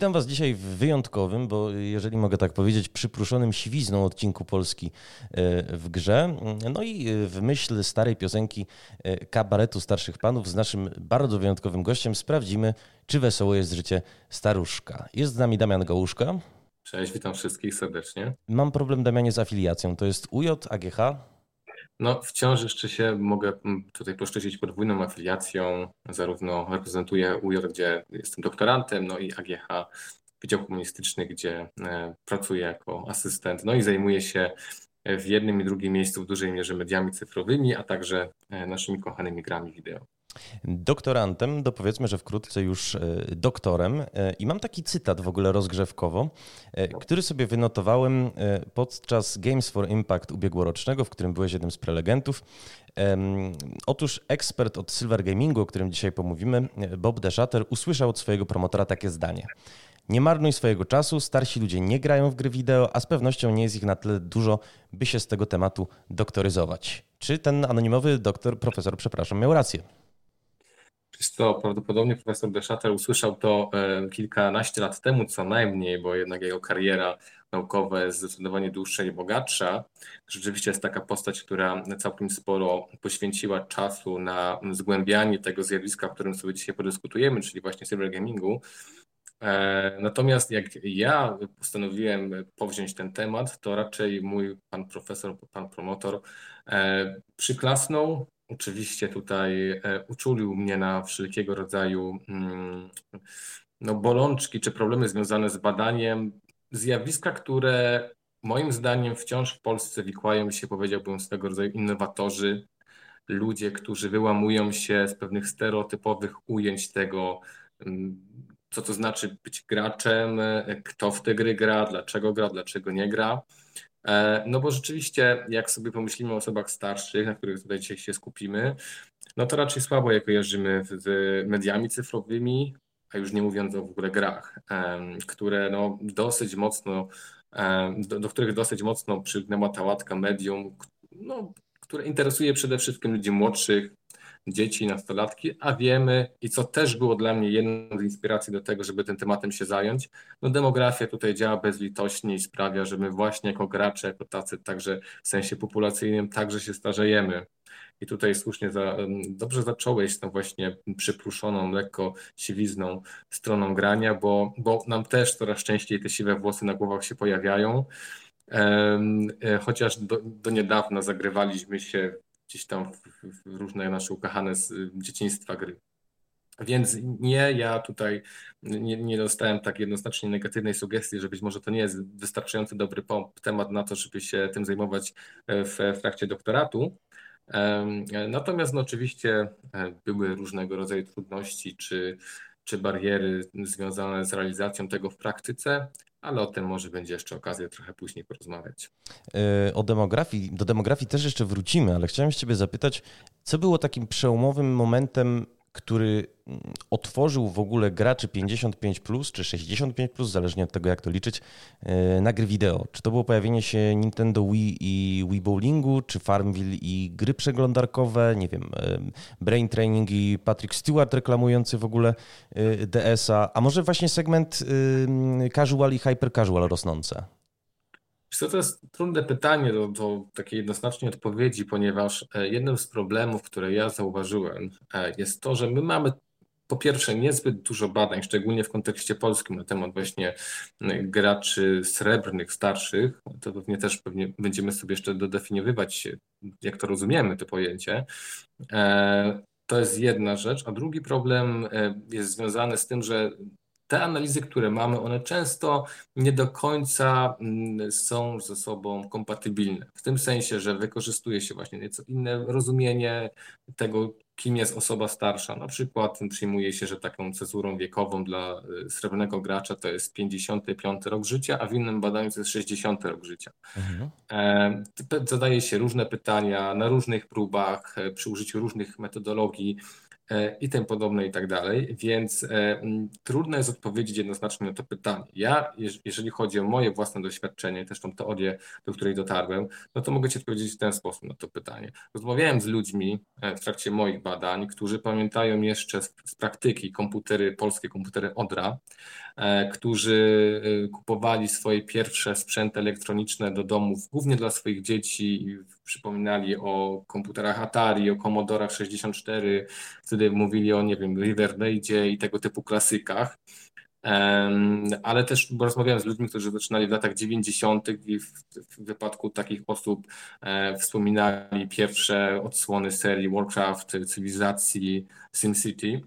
Witam Was dzisiaj w wyjątkowym, bo jeżeli mogę tak powiedzieć, przypruszonym siwizną odcinku Polski e, w grze. No i e, w myśl starej piosenki e, kabaretu starszych panów z naszym bardzo wyjątkowym gościem sprawdzimy, czy wesoło jest życie staruszka. Jest z nami Damian Gołuszka. Cześć, witam wszystkich serdecznie. Mam problem, Damianie, z afiliacją. To jest UJ, AGH? No, wciąż jeszcze się mogę mm, tutaj poszczycić podwójną afiliacją. Zarówno reprezentuję UJ, gdzie jestem doktorantem, no i AGH, Wydział Komunistyczny, gdzie e, pracuję jako asystent, no i zajmuję się w jednym i drugim miejscu w dużej mierze mediami cyfrowymi, a także e, naszymi kochanymi grami wideo doktorantem, do powiedzmy, że wkrótce już e, doktorem. E, I mam taki cytat w ogóle rozgrzewkowo, e, który sobie wynotowałem podczas Games for Impact ubiegłorocznego, w którym byłeś jednym z prelegentów. Otóż ekspert od Silver Gamingu, o którym dzisiaj pomówimy, Bob Deschater, usłyszał od swojego promotora takie zdanie. Nie marnuj swojego czasu, starsi ludzie nie grają w gry wideo, a z pewnością nie jest ich na tyle dużo, by się z tego tematu doktoryzować. Czy ten anonimowy doktor, profesor, przepraszam, miał rację? Co, prawdopodobnie profesor Deschater usłyszał to e, kilkanaście lat temu co najmniej, bo jednak jego kariera naukowa jest zdecydowanie dłuższa i bogatsza. Rzeczywiście jest taka postać, która całkiem sporo poświęciła czasu na zgłębianie tego zjawiska, o którym sobie dzisiaj podyskutujemy, czyli właśnie cyber gamingu. E, natomiast jak ja postanowiłem powziąć ten temat, to raczej mój pan profesor, pan promotor e, przyklasnął, Oczywiście tutaj e, uczulił mnie na wszelkiego rodzaju mm, no, bolączki czy problemy związane z badaniem zjawiska, które moim zdaniem wciąż w Polsce wikłają się, powiedziałbym, swego rodzaju innowatorzy, ludzie, którzy wyłamują się z pewnych stereotypowych ujęć tego, mm, co to znaczy być graczem, e, kto w te gry gra, dlaczego gra, dlaczego nie gra. E, no bo rzeczywiście, jak sobie pomyślimy o osobach starszych, na których tutaj dzisiaj się skupimy, no to raczej słabo je kojarzymy z mediami cyfrowymi, a już nie mówiąc o w ogóle grach, które no dosyć mocno, do, do których dosyć mocno przygnęła ta łatka medium, no, które interesuje przede wszystkim ludzi młodszych, dzieci, nastolatki, a wiemy i co też było dla mnie jedną z inspiracji do tego, żeby tym tematem się zająć, no demografia tutaj działa bezlitośnie i sprawia, że my właśnie jako gracze, jako tacy także w sensie populacyjnym także się starzejemy. I tutaj słusznie za, dobrze zacząłeś tą właśnie przypluszoną, lekko siwizną stroną grania, bo, bo nam też coraz częściej te siwe włosy na głowach się pojawiają. E, chociaż do, do niedawna zagrywaliśmy się gdzieś tam w, w różne nasze ukochane z dzieciństwa gry. Więc nie, ja tutaj nie, nie, dostałem tak jednoznacznie negatywnej sugestii, że być może to nie jest wystarczająco dobry temat na to, żeby się tym zajmować e, w, w trakcie doktoratu. Natomiast no, oczywiście e, były różnego rodzaju trudności czy, czy bariery związane z realizacją tego w praktyce ale o tym może będzie jeszcze okazja trochę później porozmawiać. E, o demografii, do demografii też jeszcze wrócimy, ale chciałem się Ciebie zapytać, co było takim przełomowym momentem który mm, otworzył w ogóle graczy 55 plus czy 65 plus, zależnie od tego jak to liczyć, e, na gry wideo. Czy to było pojawienie się Nintendo Wii i Wii Bowlingu, czy Farmville i gry przeglądarkowe, nie wiem, e, Brain Training i Patrick Stewart reklamujący w ogóle e, DS-a, a może właśnie segment casual i hyper casual rosnące? Co to jest trudne pytanie do, do takiej jednoznacznej odpowiedzi, ponieważ e, jednym z problemów, które ja zauważyłem, e, jest to, że my mamy po pierwsze niezbyt dużo badań, szczególnie w kontekście polskim, na temat właśnie graczy srebrnych, starszych. To pewnie też pewnie będziemy sobie jeszcze dodefiniowywać, jak to rozumiemy, to pojęcie. E, to jest jedna rzecz. A drugi problem jest związany z tym, że te analizy, które mamy, one często nie do końca mm, są ze sobą kompatybilne. W tym sensie, że wykorzystuje się właśnie nieco inne rozumienie tego, kim jest osoba starsza. Na przykład przyjmuje się, że taką cezurą wiekową dla y, srebrnego gracza to jest 55 rok życia, a w innym badaniu to jest 60 rok życia. Mhm. E, zadaje się różne pytania na różnych próbach, e, przy użyciu różnych metodologii i tym podobne i tak dalej, więc e, trudno jest odpowiedzieć jednoznacznie na to pytanie. Ja, jeżeli chodzi o moje własne doświadczenie, też tą teorię, do której dotarłem, no to mogę Ci odpowiedzieć w ten sposób na to pytanie. Rozmawiałem z ludźmi e, w trakcie moich badań, którzy pamiętają jeszcze z, z praktyki komputery, polskie komputery Odra, e, którzy e, kupowali swoje pierwsze sprzęty elektroniczne do domów, głównie dla swoich dzieci przypominali o komputerach Atari, o Commodore 64, wtedy mówili o, nie wiem, Riverdale i tego typu klasykach ale też rozmawiałem z ludźmi, którzy zaczynali w latach 90. i w, w wypadku takich osób e, wspominali pierwsze odsłony serii Warcraft, cywilizacji SimCity.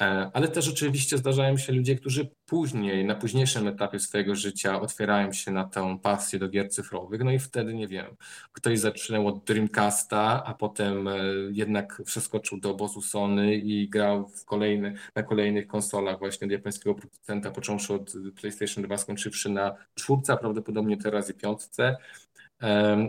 E, ale też oczywiście zdarzają się ludzie, którzy później, na późniejszym etapie swojego życia otwierają się na tę pasję do gier cyfrowych. No i wtedy, nie wiem, ktoś zaczynał od Dreamcasta, a potem e, jednak przeskoczył do obozu Sony i grał w kolejny, na kolejnych konsolach właśnie od japońskiego producenta, począwszy od PlayStation 2, skończywszy na czwórce, a prawdopodobnie teraz i piątce.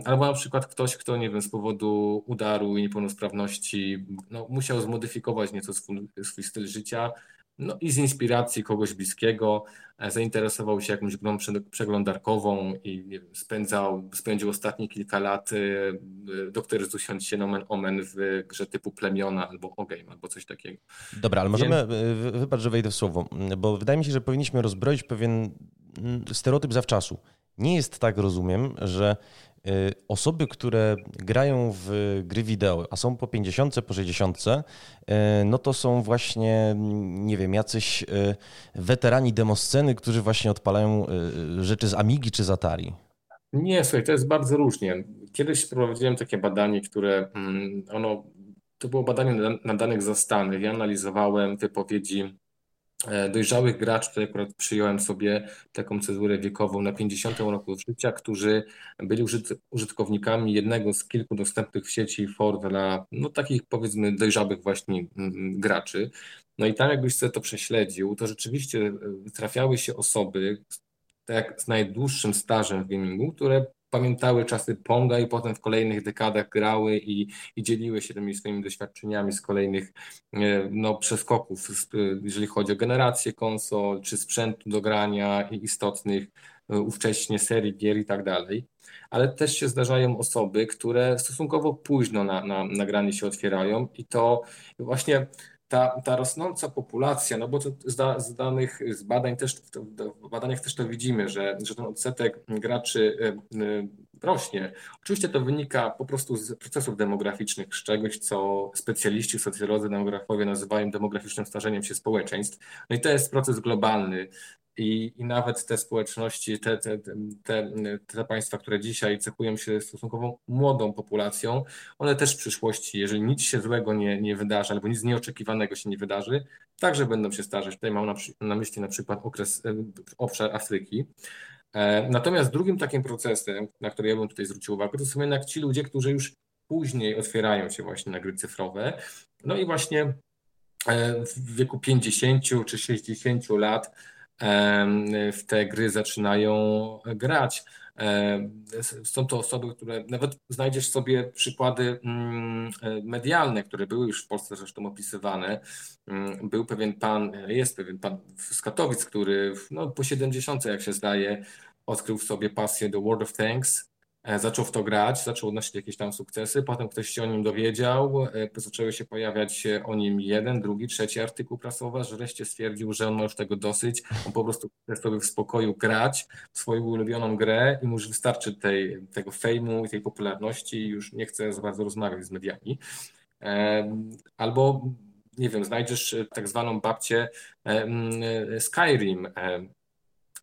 Albo na przykład ktoś, kto nie wiem, z powodu udaru i niepełnosprawności no, musiał zmodyfikować nieco swój, swój styl życia, no i z inspiracji kogoś bliskiego e, zainteresował się jakąś grą przeglądarkową i nie wiem, spędzał, spędził ostatnie kilka lat e, doktor zusiąc się nomen omen w grze typu Plemiona albo Ogame albo coś takiego. Dobra, ale możemy, Więc... wybacz, że wejdę w słowo, bo wydaje mi się, że powinniśmy rozbroić pewien mm, stereotyp zawczasu. Nie jest tak, rozumiem, że y, osoby, które grają w gry wideo, a są po 50, po 60, y, no to są właśnie, nie wiem, jacyś y, weterani demosceny, którzy właśnie odpalają rzeczy z Amigi czy z Atari. Nie, słuchaj, to jest bardzo różnie. Kiedyś prowadziłem takie badanie, które mm, ono, to było badanie na danych zastanych. Ja analizowałem wypowiedzi dojrzałych graczy, tutaj akurat przyjąłem sobie taką cezurę wiekową na 50 roku życia, którzy byli użytkownikami jednego z kilku dostępnych w sieci for dla no, takich powiedzmy dojrzałych właśnie mm, graczy. No i tam jakbyś sobie to prześledził, to rzeczywiście e, trafiały się osoby tak z najdłuższym stażem w gamingu, które pamiętały czasy Ponga i potem w kolejnych dekadach grały i, i dzieliły się tymi swoimi doświadczeniami z kolejnych e, no, przeskoków, jeżeli chodzi o generację konsol, czy sprzętu do grania i istotnych e, ówcześnie serii gier i tak dalej. Ale też się zdarzają osoby, które stosunkowo późno na, na, na granie się otwierają i to właśnie ta, ta rosnąca populacja, no bo to z, z danych, z badań też, w badaniach też to widzimy, że, że ten odsetek graczy e, e, rośnie. Oczywiście to wynika po prostu z procesów demograficznych, z czegoś, co specjaliści, socjolodzy, demografowie nazywają demograficznym starzeniem się społeczeństw. No i to jest proces globalny. I, I nawet te społeczności, te, te, te, te państwa, które dzisiaj cechują się stosunkowo młodą populacją, one też w przyszłości, jeżeli nic się złego nie, nie wydarzy, albo nic nieoczekiwanego się nie wydarzy, także będą się starzeć. Tutaj mam na, na myśli na przykład okres, e, obszar Afryki. E, natomiast drugim takim procesem, na który ja bym tutaj zwrócił uwagę, to są jednak ci ludzie, którzy już później otwierają się właśnie na gry cyfrowe. No i właśnie e, w wieku 50 czy 60 lat w te gry zaczynają grać. Są to osoby, które nawet znajdziesz sobie przykłady mm, medialne, które były już w Polsce zresztą opisywane. Mm, był pewien pan, jest pewien pan z Katowic, który no, po 70, jak się zdaje, odkrył w sobie pasję do World of Tanks E, zaczął w to grać, zaczął odnosić jakieś tam sukcesy, potem ktoś się o nim dowiedział, e, zaczęły się pojawiać o nim jeden, drugi, trzeci artykuł prasowy, że wreszcie stwierdził, że on ma już tego dosyć, on po prostu chce sobie w spokoju grać w swoją ulubioną grę i mu już wystarczy tej, tego fejmu i tej popularności już nie chce za bardzo rozmawiać z mediami. E, albo, nie wiem, znajdziesz tak zwaną babcię Skyrim,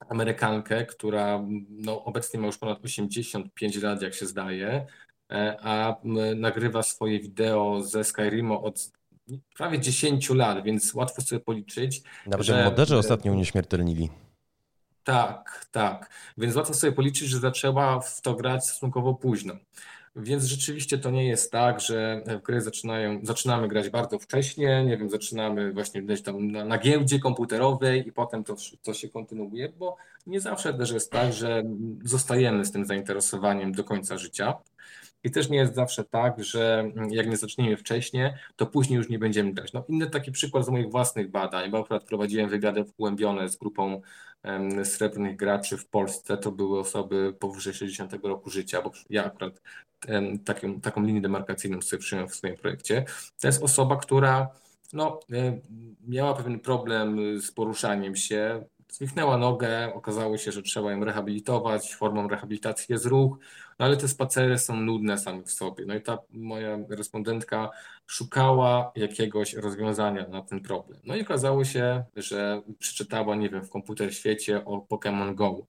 Amerykankę, która no, obecnie ma już ponad 85 lat, jak się zdaje, e, a nagrywa swoje wideo ze Skyrimu od prawie 10 lat, więc łatwo sobie policzyć. Nawet że moderzy ostatnio unieśmiertelnili. Tak, tak. Więc łatwo sobie policzyć, że zaczęła w to grać stosunkowo późno. Więc rzeczywiście to nie jest tak, że w gry zaczynają, zaczynamy grać bardzo wcześnie, nie wiem, zaczynamy właśnie gdzieś tam na, na giełdzie komputerowej i potem to, to się kontynuuje, bo nie zawsze też jest tak, że zostajemy z tym zainteresowaniem do końca życia. i też nie jest zawsze tak, że jak nie zaczniemy wcześniej, to później już nie będziemy grać. No, inny taki przykład z moich własnych badań, bo akurat prowadziłem wywiady wgłębione z grupą srebrnych graczy w Polsce, to były osoby powyżej 60 roku życia, bo ja akurat taką, taką linię demarkacyjną sobie przyjąłem w swoim projekcie. To jest osoba, która no, miała pewien problem z poruszaniem się, zwichnęła nogę, okazało się, że trzeba ją rehabilitować, formą rehabilitacji jest ruch, no ale te spacery są nudne same w sobie. No i ta moja respondentka szukała jakiegoś rozwiązania na ten problem. No i okazało się, że przeczytała, nie wiem, w komputer świecie o Pokémon Go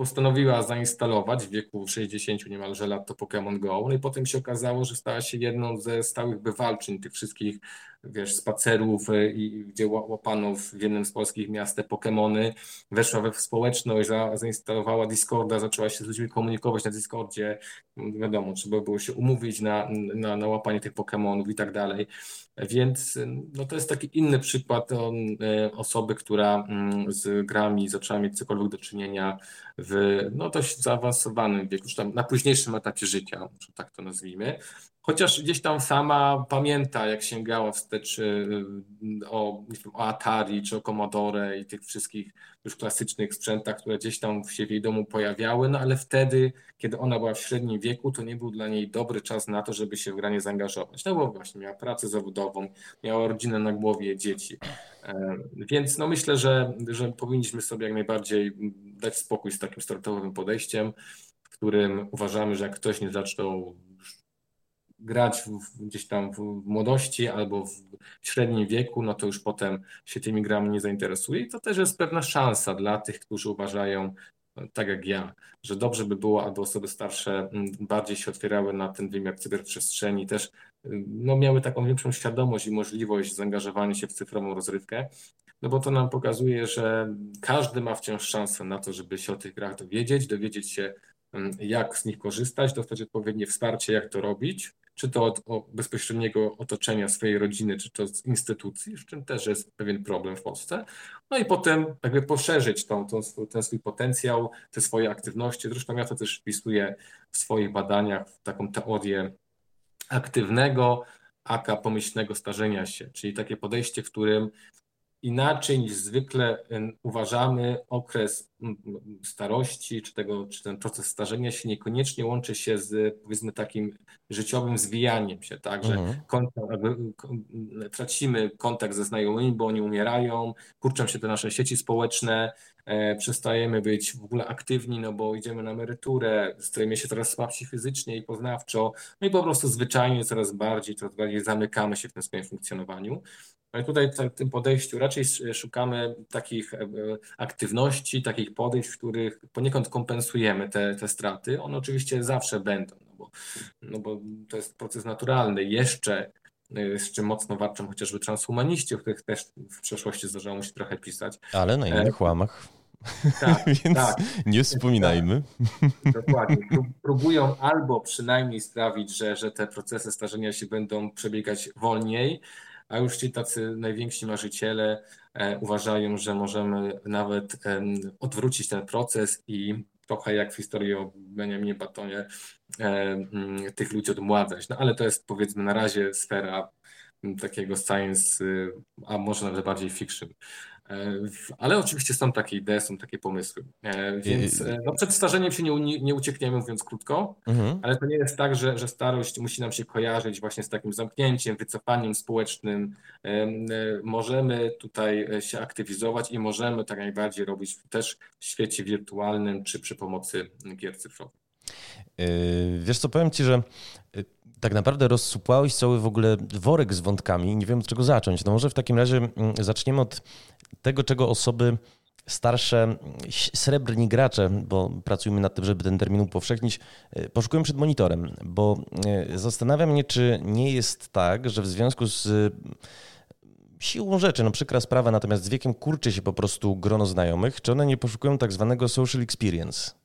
postanowiła zainstalować w wieku 60 niemalże lat to Pokémon Go, no i potem się okazało, że stała się jedną ze stałych bywalczyń tych wszystkich wiesz, spacerów, e, i, gdzie łapano w jednym z polskich miast te Pokémony, weszła we społeczność, za, zainstalowała Discorda, zaczęła się z ludźmi komunikować na Discordzie, wiadomo, trzeba było się umówić na, na, na łapanie tych Pokémonów i tak dalej. Więc no to jest taki inny przykład e, osoby, która mm, z grami zaczęła mieć cokolwiek do czynienia w no, dość zaawansowanym wieku, czy tam na późniejszym etapie życia, może tak to nazwijmy. Chociaż gdzieś tam sama pamięta, jak sięgała wstecz y, o, o Atari czy o Commodore i tych wszystkich już klasycznych sprzętach, które gdzieś tam się w jej domu pojawiały, no ale wtedy, kiedy ona była w średnim wieku, to nie był dla niej dobry czas na to, żeby się w granie zaangażować. No bo właśnie miała pracę zawodową, miała rodzinę na głowie, dzieci. E, więc no myślę, że, że powinniśmy sobie jak najbardziej dać spokój z takim startowym podejściem, w którym uważamy, że jak ktoś nie zaczął grać w, gdzieś tam w młodości albo w średnim wieku, no to już potem się tymi grami nie zainteresuje. I to też jest pewna szansa dla tych, którzy uważają, tak jak ja, że dobrze by było, aby osoby starsze mm, bardziej się otwierały na ten wymiar cyberprzestrzeni, też y, no, miały taką większą świadomość i możliwość zaangażowania się w cyfrową rozrywkę, no bo to nam pokazuje, że każdy ma wciąż szansę na to, żeby się o tych grach dowiedzieć, dowiedzieć się, mm, jak z nich korzystać, dostać odpowiednie wsparcie, jak to robić, czy to od, bezpośredniego otoczenia swojej rodziny, czy to z instytucji, z czym też jest pewien problem w Polsce. No i potem jakby poszerzyć tą, tą, ten swój potencjał, te swoje aktywności. Zresztą ja to też wpisuję w swoich badaniach w taką teorię aktywnego, aka pomyślnego starzenia się, czyli takie podejście, w którym inaczej niż zwykle uważamy okres starości, czy, tego, czy ten proces starzenia się niekoniecznie łączy się z powiedzmy takim życiowym zwijaniem się, tak, że mhm. kontakt, tracimy kontakt ze znajomymi, bo oni umierają, kurczą się te nasze sieci społeczne, e, przestajemy być w ogóle aktywni, no bo idziemy na emeryturę, stajemy się coraz słabsi fizycznie i poznawczo, no i po prostu zwyczajnie coraz bardziej, coraz bardziej zamykamy się w tym swoim funkcjonowaniu. Ale tutaj w tym podejściu raczej szukamy takich e, aktywności, takich podejść, w których poniekąd kompensujemy te, te straty. One oczywiście zawsze będą, no bo, no bo to jest proces naturalny. Jeszcze z czym mocno walczą chociażby transhumaniści, o których też w przeszłości zdarzało mi się trochę pisać. Ale na innych e... łamach. Tak, Więc tak. nie wspominajmy. Tak, dokładnie. Próbują albo przynajmniej sprawić, że, że te procesy starzenia się będą przebiegać wolniej, a już ci tacy najwięksi marzyciele e, uważają, że możemy nawet odwrócić ten proces i trochę jak w historii o Benjaminie Batonie e, mm, tych ludzi odmładzać. No ale to jest powiedzmy na razie sfera takiego science, y, a może nawet bardziej fiction. E, ale oczywiście są takie idee, są takie pomysły. E, więc e, no, przed starzeniem się nie, nie uciekniemy, mówiąc krótko, mhm. ale to nie jest tak, że, że starość musi nam się kojarzyć właśnie z takim zamknięciem, wycofaniem społecznym. Możemy tutaj się aktywizować i możemy tak najbardziej robić też w świecie wirtualnym czy przy pomocy gier cyfrowych. Wiesz co, powiem Ci, że tak naprawdę rozsupłałeś cały w ogóle worek z wątkami. Nie wiem od czego zacząć. No może w takim razie mm, zaczniemy od tego, czego osoby starsze, srebrni gracze, bo pracujemy nad tym, żeby ten termin upowszechnić, e, poszukują przed monitorem, bo e, zastanawiam mnie, czy nie jest tak, że w związku z e, siłą rzeczy, no przykra sprawa, natomiast z wiekiem kurczy się po prostu grono znajomych, czy one nie poszukują tak zwanego social experience?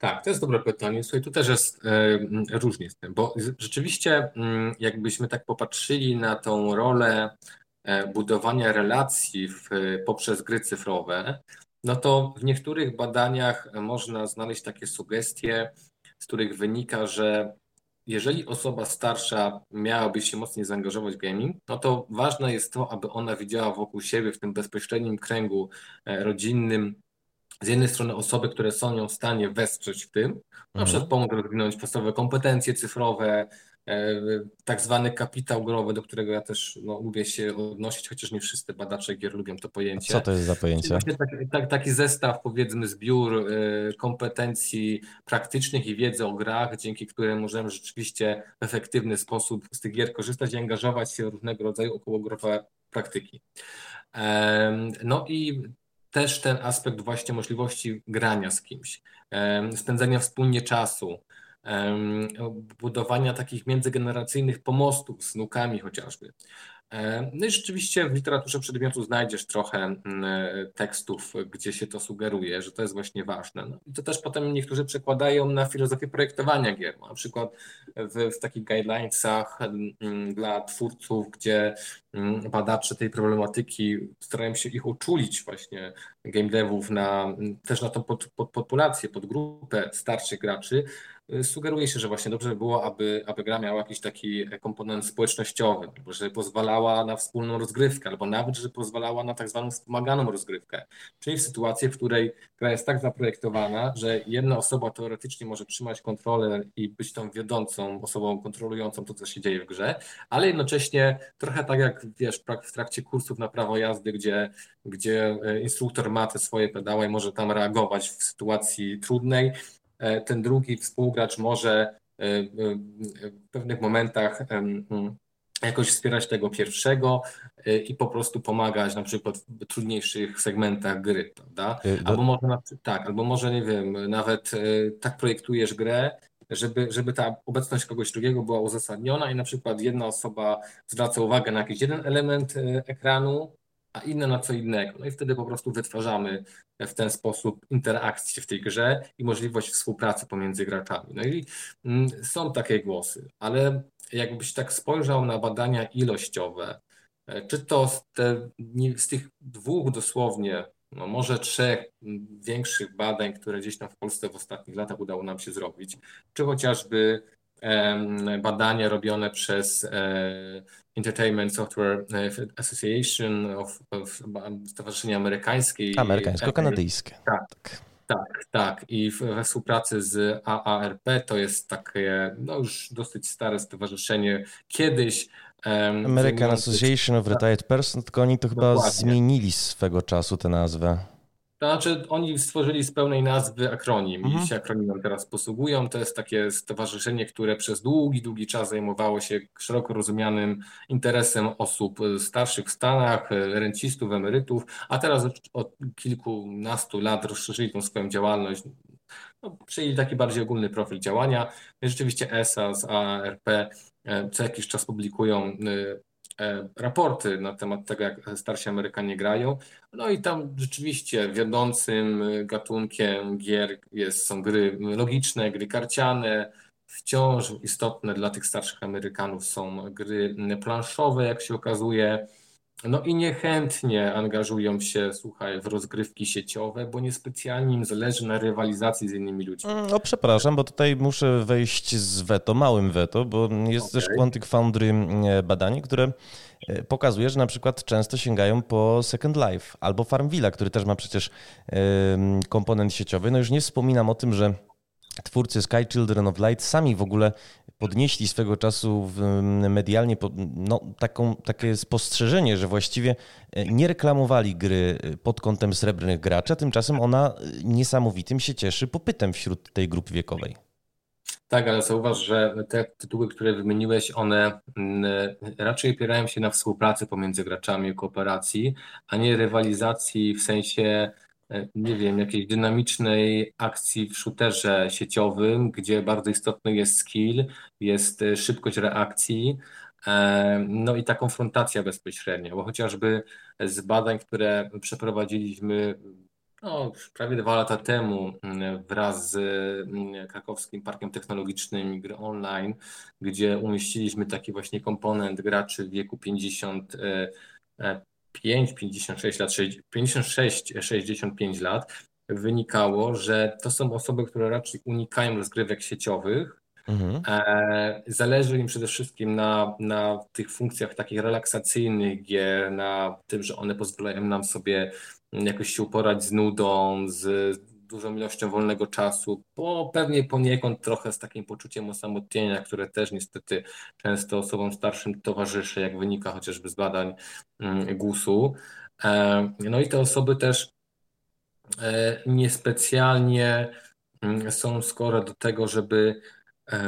Tak, to jest dobre pytanie. Słuchaj, tu też jest e, różnie z tym, bo rzeczywiście, mm, jakbyśmy tak popatrzyli na tą rolę e, budowania relacji w, poprzez gry cyfrowe, no to w niektórych badaniach można znaleźć takie sugestie, z których wynika, że jeżeli osoba starsza miałaby się mocniej zaangażować w gaming, no to ważne jest to, aby ona widziała wokół siebie w tym bezpośrednim kręgu e, rodzinnym z jednej strony osoby, które są ją w stanie wesprzeć w tym, na przykład mhm. pomóc rozwinąć podstawowe kompetencje cyfrowe, E, tak zwany kapitał growy, do którego ja też no, lubię się odnosić, chociaż nie wszyscy badacze gier lubią to pojęcie. Co to jest za pojęcie? Tak, tak, taki zestaw, powiedzmy, zbiór e, kompetencji praktycznych i wiedzy o grach, dzięki którym możemy rzeczywiście w efektywny sposób z tych gier korzystać i angażować się w różnego rodzaju okołogrowe praktyki. No i też ten aspekt właśnie możliwości grania z kimś, spędzania wspólnie czasu, budowania takich międzygeneracyjnych pomostów z nukami chociażby. No i rzeczywiście w literaturze przedmiotu znajdziesz trochę mm, e, tekstów, gdzie się to sugeruje, że to jest właśnie ważne. No I to też potem niektórzy przekładają na filozofię projektowania gier. Na przykład w, w takich guidelinesach mm, dla twórców, gdzie mm, badacze tej problematyki starają się ich uczulić właśnie game devów na, też na tą pod, pod, populację, pod grupę starszych graczy, sugeruje się, że właśnie dobrze by było, aby, aby gra miała jakiś taki komponent społecznościowy, albo że pozwalała na wspólną rozgrywkę, albo nawet, że pozwalała na tak zwaną wspomaganą rozgrywkę. Czyli w sytuacji, w której gra jest tak zaprojektowana, że jedna osoba teoretycznie może trzymać kontrolę i być tą wiodącą osobą kontrolującą to, co się dzieje w grze, ale jednocześnie trochę tak jak wiesz, w trakcie kursów na prawo jazdy, gdzie, gdzie e, instruktor ma te swoje pedały i może tam reagować w sytuacji trudnej, E, ten drugi współgracz może e, e, w pewnych momentach jakoś wspierać tego pierwszego i po prostu pomagać na przykład w trudniejszych segmentach gry, prawda? Albo może, tak, albo może nie wiem, nawet tak projektujesz grę, żeby, żeby ta obecność kogoś drugiego była uzasadniona i na przykład jedna osoba zwraca uwagę na jakiś jeden element ekranu, a inne na co innego. No i wtedy po prostu wytwarzamy w ten sposób interakcję w tej grze i możliwość współpracy pomiędzy graczami. No i mm, są takie głosy, ale jakbyś tak spojrzał na badania ilościowe, e, czy to z, te, z tych dwóch dosłownie, no może trzech większych badań, które gdzieś tam w Polsce w ostatnich latach udało nam się zrobić, czy chociażby badania robione przez e, Entertainment Software e, Association of, of Stowarzyszenie Amerykańskie. Amerykańsko-kanadyjskie. Tak, tak, tak, tak. I we współpracy z AARP to jest takie no już dosyć stare stowarzyszenie. Kiedyś American Association of Retired Persons, tylko oni to chyba Dokładnie. zmienili swego czasu tę nazwę. To znaczy, oni stworzyli z pełnej nazwy akronim mhm. i się akronimem teraz posługują. To jest takie stowarzyszenie, które przez długi, długi czas zajmowało się szeroko rozumianym interesem osób starszych w Stanach, rencistów, emerytów, a teraz od kilkunastu lat rozszerzyli tą swoją działalność. No, przyjęli taki bardziej ogólny profil działania. Rzeczywiście ESA z ARP e, co jakiś czas publikują e, raporty na temat tego, jak starsi Amerykanie grają. No i tam rzeczywiście wiodącym gatunkiem gier jest, są gry logiczne, gry karciane. Wciąż istotne dla tych starszych Amerykanów są gry planszowe, jak się okazuje. No i niechętnie angażują się, słuchaj, w rozgrywki sieciowe, bo niespecjalnie im zależy na rywalizacji z innymi ludźmi. No przepraszam, bo tutaj muszę wejść z weto, małym weto, bo jest okay. też Quantic Foundry e, badanie, które e, pokazuje, że na przykład często sięgają po Second Life albo Farmville, który też ma przecież komponent sieciowy. No już nie wspominam o tym, że twórcy Sky Children of Light sami w ogóle podnieśli swego czasu medialnie no, taką, takie spostrzeżenie, że właściwie e, nie reklamowali gry e, pod kątem srebrnych graczy, a tymczasem ona e, niesamowitym się cieszy popytem wśród tej grupy wiekowej. Tak, ale zauważ, że te tytuły, które wymieniłeś, one raczej opierają się na współpracy pomiędzy graczami, kooperacji, a nie rywalizacji w sensie nie wiem, jakiejś dynamicznej akcji w shooterze sieciowym, gdzie bardzo istotny jest skill, jest e, szybkość reakcji, e, no i ta konfrontacja bezpośrednia, bo chociażby z badań, które przeprowadziliśmy no, prawie dwa lata temu wraz z Krakowskim Parkiem Technologicznym Gry Online, gdzie umieściliśmy taki właśnie komponent graczy w wieku 50 5, 56 lat, 56, 65 lat, wynikało, że to są osoby, które raczej unikają rozgrywek sieciowych. Mhm. E, zależy im przede wszystkim na, na tych funkcjach takich relaksacyjnych gier, na tym, że one pozwalają nam sobie jakoś się uporać z nudą, z dużą ilością wolnego czasu, bo pewnie poniekąd trochę z takim poczuciem osamotnienia, które też niestety często osobom starszym towarzyszy, jak wynika chociażby z badań mm, GUS-u. E, no i te osoby też e, niespecjalnie mm, są skore do tego, żeby e,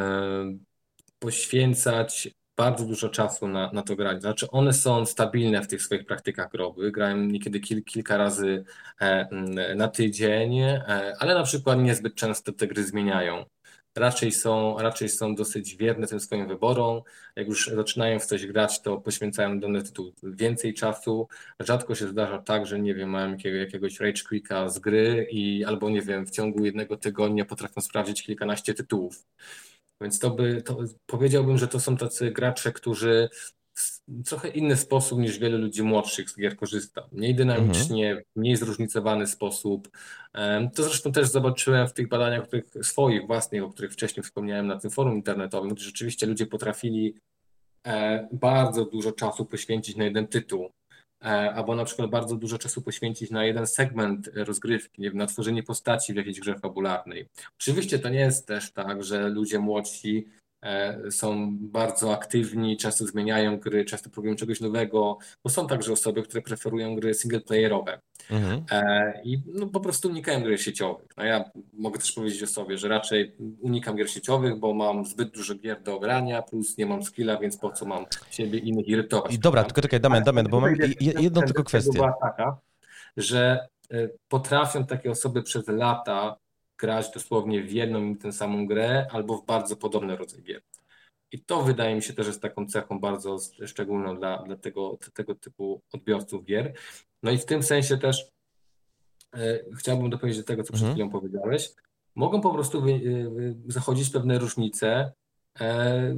poświęcać bardzo dużo czasu na, na to granie. Znaczy one są stabilne w tych swoich praktykach growych, grają niekiedy kil, kilka razy na tydzień, ale na przykład niezbyt często te gry zmieniają raczej są, raczej są dosyć wierne tym swoim wyborom. Jak już zaczynają w coś grać, to poświęcają dany tytuł więcej czasu. Rzadko się zdarza tak, że nie wiem, mają jakiego, jakiegoś rage quicka z gry i albo nie wiem, w ciągu jednego tygodnia potrafią sprawdzić kilkanaście tytułów. Więc to by, to powiedziałbym, że to są tacy gracze, którzy w trochę inny sposób niż wiele ludzi młodszych z gier korzysta. Mniej dynamicznie, mhm. mniej zróżnicowany sposób. To zresztą też zobaczyłem w tych badaniach których, swoich, własnych, o których wcześniej wspomniałem na tym forum internetowym, gdzie rzeczywiście ludzie potrafili e, bardzo dużo czasu poświęcić na jeden tytuł. E, albo na przykład bardzo dużo czasu poświęcić na jeden segment rozgrywki, nie wiem, na tworzenie postaci w jakiejś grze fabularnej. Oczywiście to nie jest też tak, że ludzie młodsi są bardzo aktywni, często zmieniają gry, często próbują czegoś nowego, bo są także osoby, które preferują gry singleplayerowe mhm. E, i no, po prostu unikają gry sieciowych. No ja mogę też powiedzieć o sobie, że raczej unikam gier sieciowych, bo mam zbyt dużo gier do grania, plus nie mam skilla, więc po co mam siebie innych irytować. I dobra, tylko czekaj, Damian, Damian, bo mam jedną tylko kwestię. była taka, że e, potrafią takie osoby przez lata grać dosłownie w jedną i tę samą grę albo w bardzo podobny rodzaj gier. I to wydaje mi się też jest taką cechą bardzo szczególną dla, dla tego, tego typu odbiorców gier. No i w tym sensie też e, chciałbym dopowiedzieć do tego, co przed mhm. chwilą powiedziałeś. Mogą po prostu wy, wy, zachodzić pewne różnice e,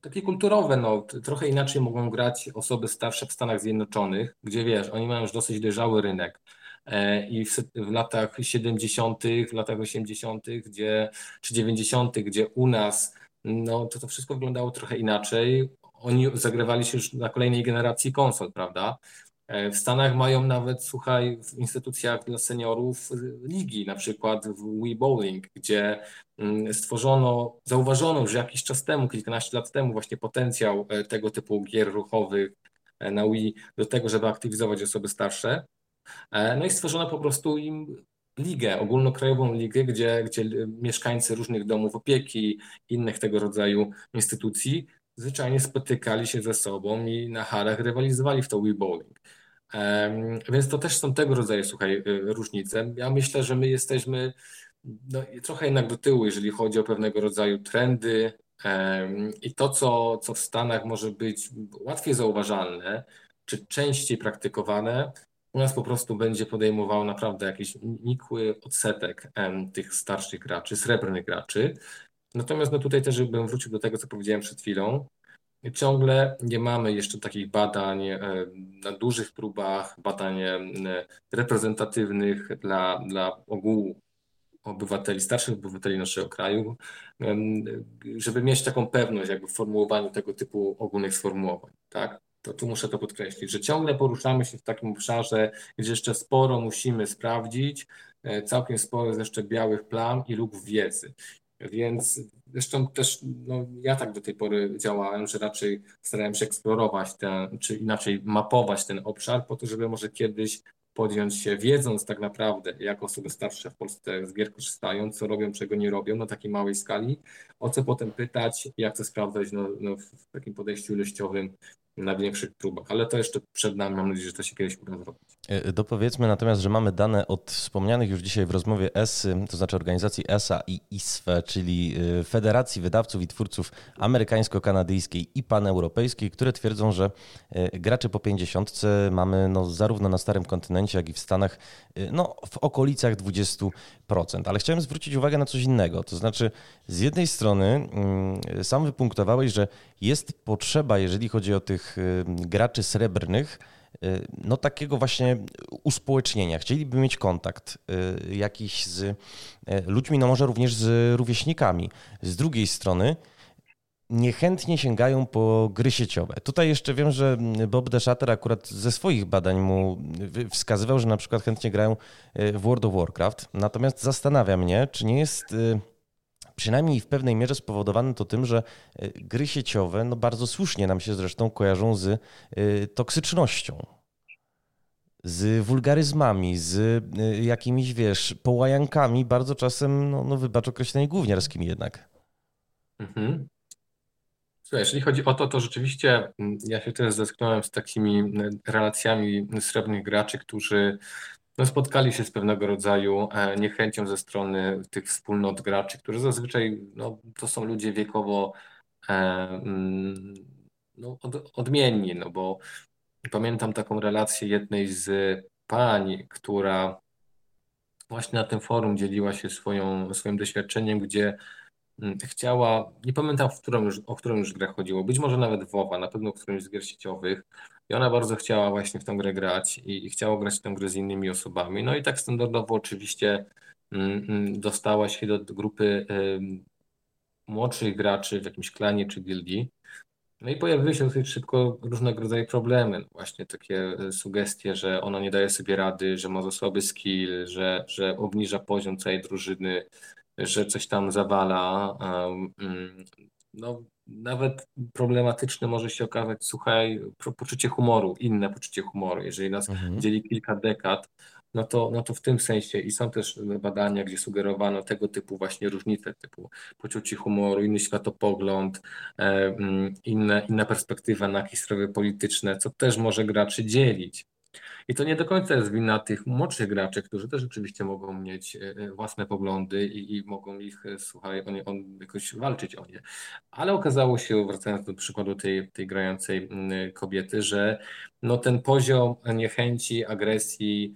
takie kulturowe, no, trochę inaczej mogą grać osoby starsze w Stanach Zjednoczonych, gdzie wiesz, oni mają już dosyć dojrzały rynek. E, i w, w latach 70., w latach 80., gdzie, czy 90., gdzie u nas no, to to wszystko wyglądało trochę inaczej. Oni zagrywali się już na kolejnej generacji konsol, prawda? E, w Stanach mają nawet, słuchaj, w instytucjach dla seniorów ligi, na przykład w Wii Bowling, gdzie mm, stworzono, zauważono już jakiś czas temu, kilkanaście lat temu, właśnie potencjał e, tego typu gier ruchowych na Wii do tego, żeby aktywizować osoby starsze. E, no i stworzono po prostu im ligę, ogólnokrajową ligę, gdzie, gdzie mieszkańcy różnych domów opieki, innych tego rodzaju instytucji zwyczajnie spotykali się ze sobą i na halach rywalizowali w to Wii Bowling. Więc to też są tego rodzaju, słuchaj, y, różnice. Ja myślę, że my jesteśmy no, trochę jednak do tyłu, jeżeli chodzi o pewnego rodzaju trendy i to, co, co w Stanach może być łatwiej zauważalne, czy częściej praktykowane, u nas po prostu będzie podejmował naprawdę jakiś nikły odsetek tych starszych graczy, srebrnych graczy. Natomiast no tutaj też bym wrócił do tego, co powiedziałem przed chwilą. Ciągle nie mamy jeszcze takich badań na dużych próbach, badań reprezentatywnych dla, dla ogółu obywateli, starszych obywateli naszego kraju, żeby mieć taką pewność jakby w formułowaniu tego typu ogólnych sformułowań. Tak? To tu muszę to podkreślić, że ciągle poruszamy się w takim obszarze, gdzie jeszcze sporo musimy sprawdzić, e, całkiem sporo jest jeszcze białych plam i lub wiedzy. Więc zresztą też no, ja tak do tej pory działałem, że raczej starałem się eksplorować ten, czy inaczej mapować ten obszar, po to, żeby może kiedyś podjąć się, wiedząc tak naprawdę, jak osoby starsze w Polsce z gier korzystają, co robią, czego nie robią na takiej małej skali, o co potem pytać, jak to sprawdzać no, no w takim podejściu ilościowym na większych próbach, ale to jeszcze przed nami, mam nadzieję, że to się kiedyś uda zrobić. E, dopowiedzmy natomiast, że mamy dane od wspomnianych już dzisiaj w rozmowie ESY, to znaczy organizacji ESA i ISFE, czyli e, Federacji Wydawców i Twórców Amerykańsko-Kanadyjskiej i Paneuropejskiej, które twierdzą, że e, graczy po 50 mamy no, zarówno na Starym Kontynencie, jak i w Stanach no, w okolicach 20%. Ale chciałem zwrócić uwagę na coś innego, to znaczy z jednej strony mm, sam wypunktowałeś, że jest potrzeba, jeżeli chodzi o tych graczy srebrnych, no takiego właśnie uspołecznienia. Chcieliby mieć kontakt jakiś z ludźmi, no może również z rówieśnikami. Z drugiej strony niechętnie sięgają po gry sieciowe. Tutaj jeszcze wiem, że Bob Deschater akurat ze swoich badań mu wskazywał, że na przykład chętnie grają w World of Warcraft. Natomiast zastanawia mnie, czy nie jest przynajmniej w pewnej mierze spowodowane to tym, że e, gry sieciowe no bardzo słusznie nam się zresztą kojarzą z e, toksycznością. Z wulgaryzmami, z e, jakimiś, wiesz, połajankami, bardzo czasem, no, no wybacz określenie gówniarskimi jednak. Mhm. Słuchaj, jeżeli chodzi o to, to rzeczywiście mm, ja się też zetknąłem z takimi relacjami srebrnych graczy, którzy no, spotkali się z pewnego rodzaju e, niechęcią ze strony tych wspólnot graczy, którzy zazwyczaj no, to są ludzie wiekowo e, mm, no, od, odmienni, no bo pamiętam taką relację jednej z pań, która właśnie na tym forum dzieliła się swoją, swoim doświadczeniem, gdzie chciała, nie pamiętam w o którą już grę chodziło, być może nawet WoWa, na pewno w którymś z gier sieciowych, i ona bardzo chciała właśnie w tę grę grać i, i chciała grać w tę grę z innymi osobami. No i tak standardowo oczywiście mm, mm, dostała się do grupy młodszych graczy w jakimś klanie czy gildii. No i pojawiły się dosyć szybko różnego rodzaju problemy. No właśnie takie e, sugestie, że ona nie daje sobie rady, że ma za słaby skill, że, że obniża poziom całej drużyny, że coś tam zawala. Mm, no, nawet problematyczne może się okazać, słuchaj, poczucie humoru, inne poczucie humoru. Jeżeli nas mhm. dzieli kilka dekad, no to, no to w tym sensie i są też badania, gdzie sugerowano tego typu właśnie różnice, typu poczucie humoru, inny światopogląd, e, mm, inne, inna perspektywa na historie polityczne, co też może graczy dzielić. I to nie do końca jest wina tych młodszych graczy, którzy też rzeczywiście mogą mieć e, e, własne poglądy i, i mogą ich, e, słuchaj, on, on jakoś walczyć o nie. Ale okazało się, wracając do przykładu tej, tej grającej kobiety, że no ten poziom niechęci, agresji,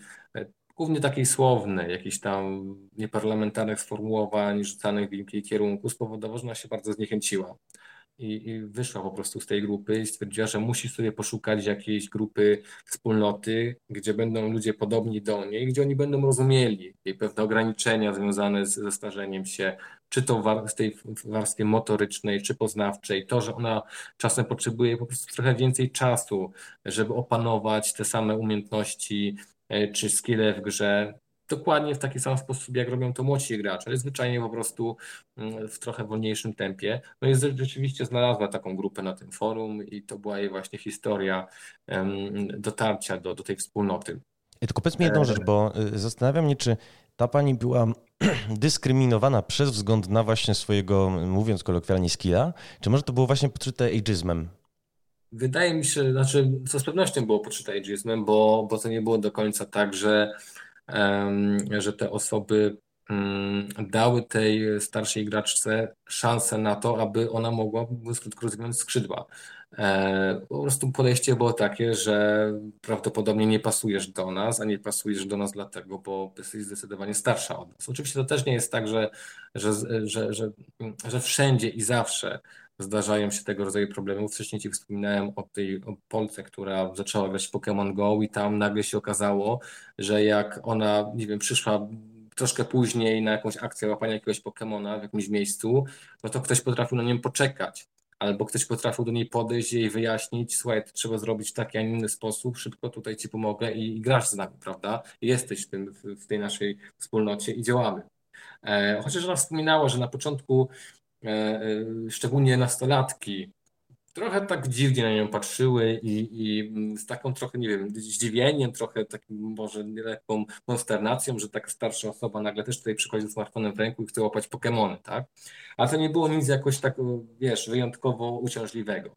głównie takiej słownej, jakichś tam nieparlamentarnych sformułowań rzucanych w jej kierunku spowodował, że ona się bardzo zniechęciła i, i wyszła po prostu z tej grupy i stwierdziła, że musi sobie poszukać jakiejś grupy wspólnoty, gdzie będą ludzie podobni do niej, gdzie oni będą rozumieli jej pewne ograniczenia związane z, ze starzeniem się, czy to w tej warstwie motorycznej, czy poznawczej, to, że ona czasem potrzebuje po prostu trochę więcej czasu, żeby opanować te same umiejętności e, czy skille w grze, dokładnie w taki sam sposób, jak robią to młodsi gracze, ale zwyczajnie po prostu mm, w trochę wolniejszym tempie. No i rzeczywiście znalazła taką grupę na tym forum i to była jej właśnie historia dotarcia do, do tej wspólnoty. I tylko powiedz mi jedną rzecz, bo y, zastanawiam mnie, czy ta pani była dyskryminowana przez wzgląd na właśnie swojego, mówiąc kolokwialnie, skilla, czy może to było właśnie podszyte ageizmem? Wydaje mi się, znaczy, co z pewnością było podszyte ageizmem, bo, bo to nie było do końca tak, że że te osoby mm, dały tej starszej graczce szansę na to, aby ona mogła, mówiąc krótko, rozwinąć skrzydła. E, po prostu podejście było takie, że prawdopodobnie nie pasujesz do nas, a nie pasujesz do nas dlatego, bo jesteś zdecydowanie starsza od nas. Oczywiście to też nie jest tak, że, że, że, że, że wszędzie i zawsze zdarzają się tego rodzaju problemy. Wcześniej Ci wspominałem o tej o Polce, która zaczęła grać Pokémon Go i tam nagle się okazało, że jak ona, nie wiem, przyszła troszkę później na jakąś akcję łapania jakiegoś Pokémona w jakimś miejscu, no to ktoś potrafił na nią poczekać. Albo ktoś potrafił do niej podejść jej wyjaśnić, słuchaj, to trzeba zrobić w taki, a nie inny sposób, szybko tutaj ci pomogę i, i grasz z nami, prawda? Jesteś w, tym, w, tej naszej wspólnocie i działamy. E, chociaż ona wspominała, że na początku szczególnie nastolatki, trochę tak dziwnie na nią patrzyły i, i z taką trochę, nie wiem, zdziwieniem, trochę takim może lekką konsternacją, że taka starsza osoba nagle też tutaj przychodzi z smartfonem w ręku i chce łapać Pokémony, tak? Ale to nie było nic jakoś tak, wiesz, wyjątkowo uciążliwego.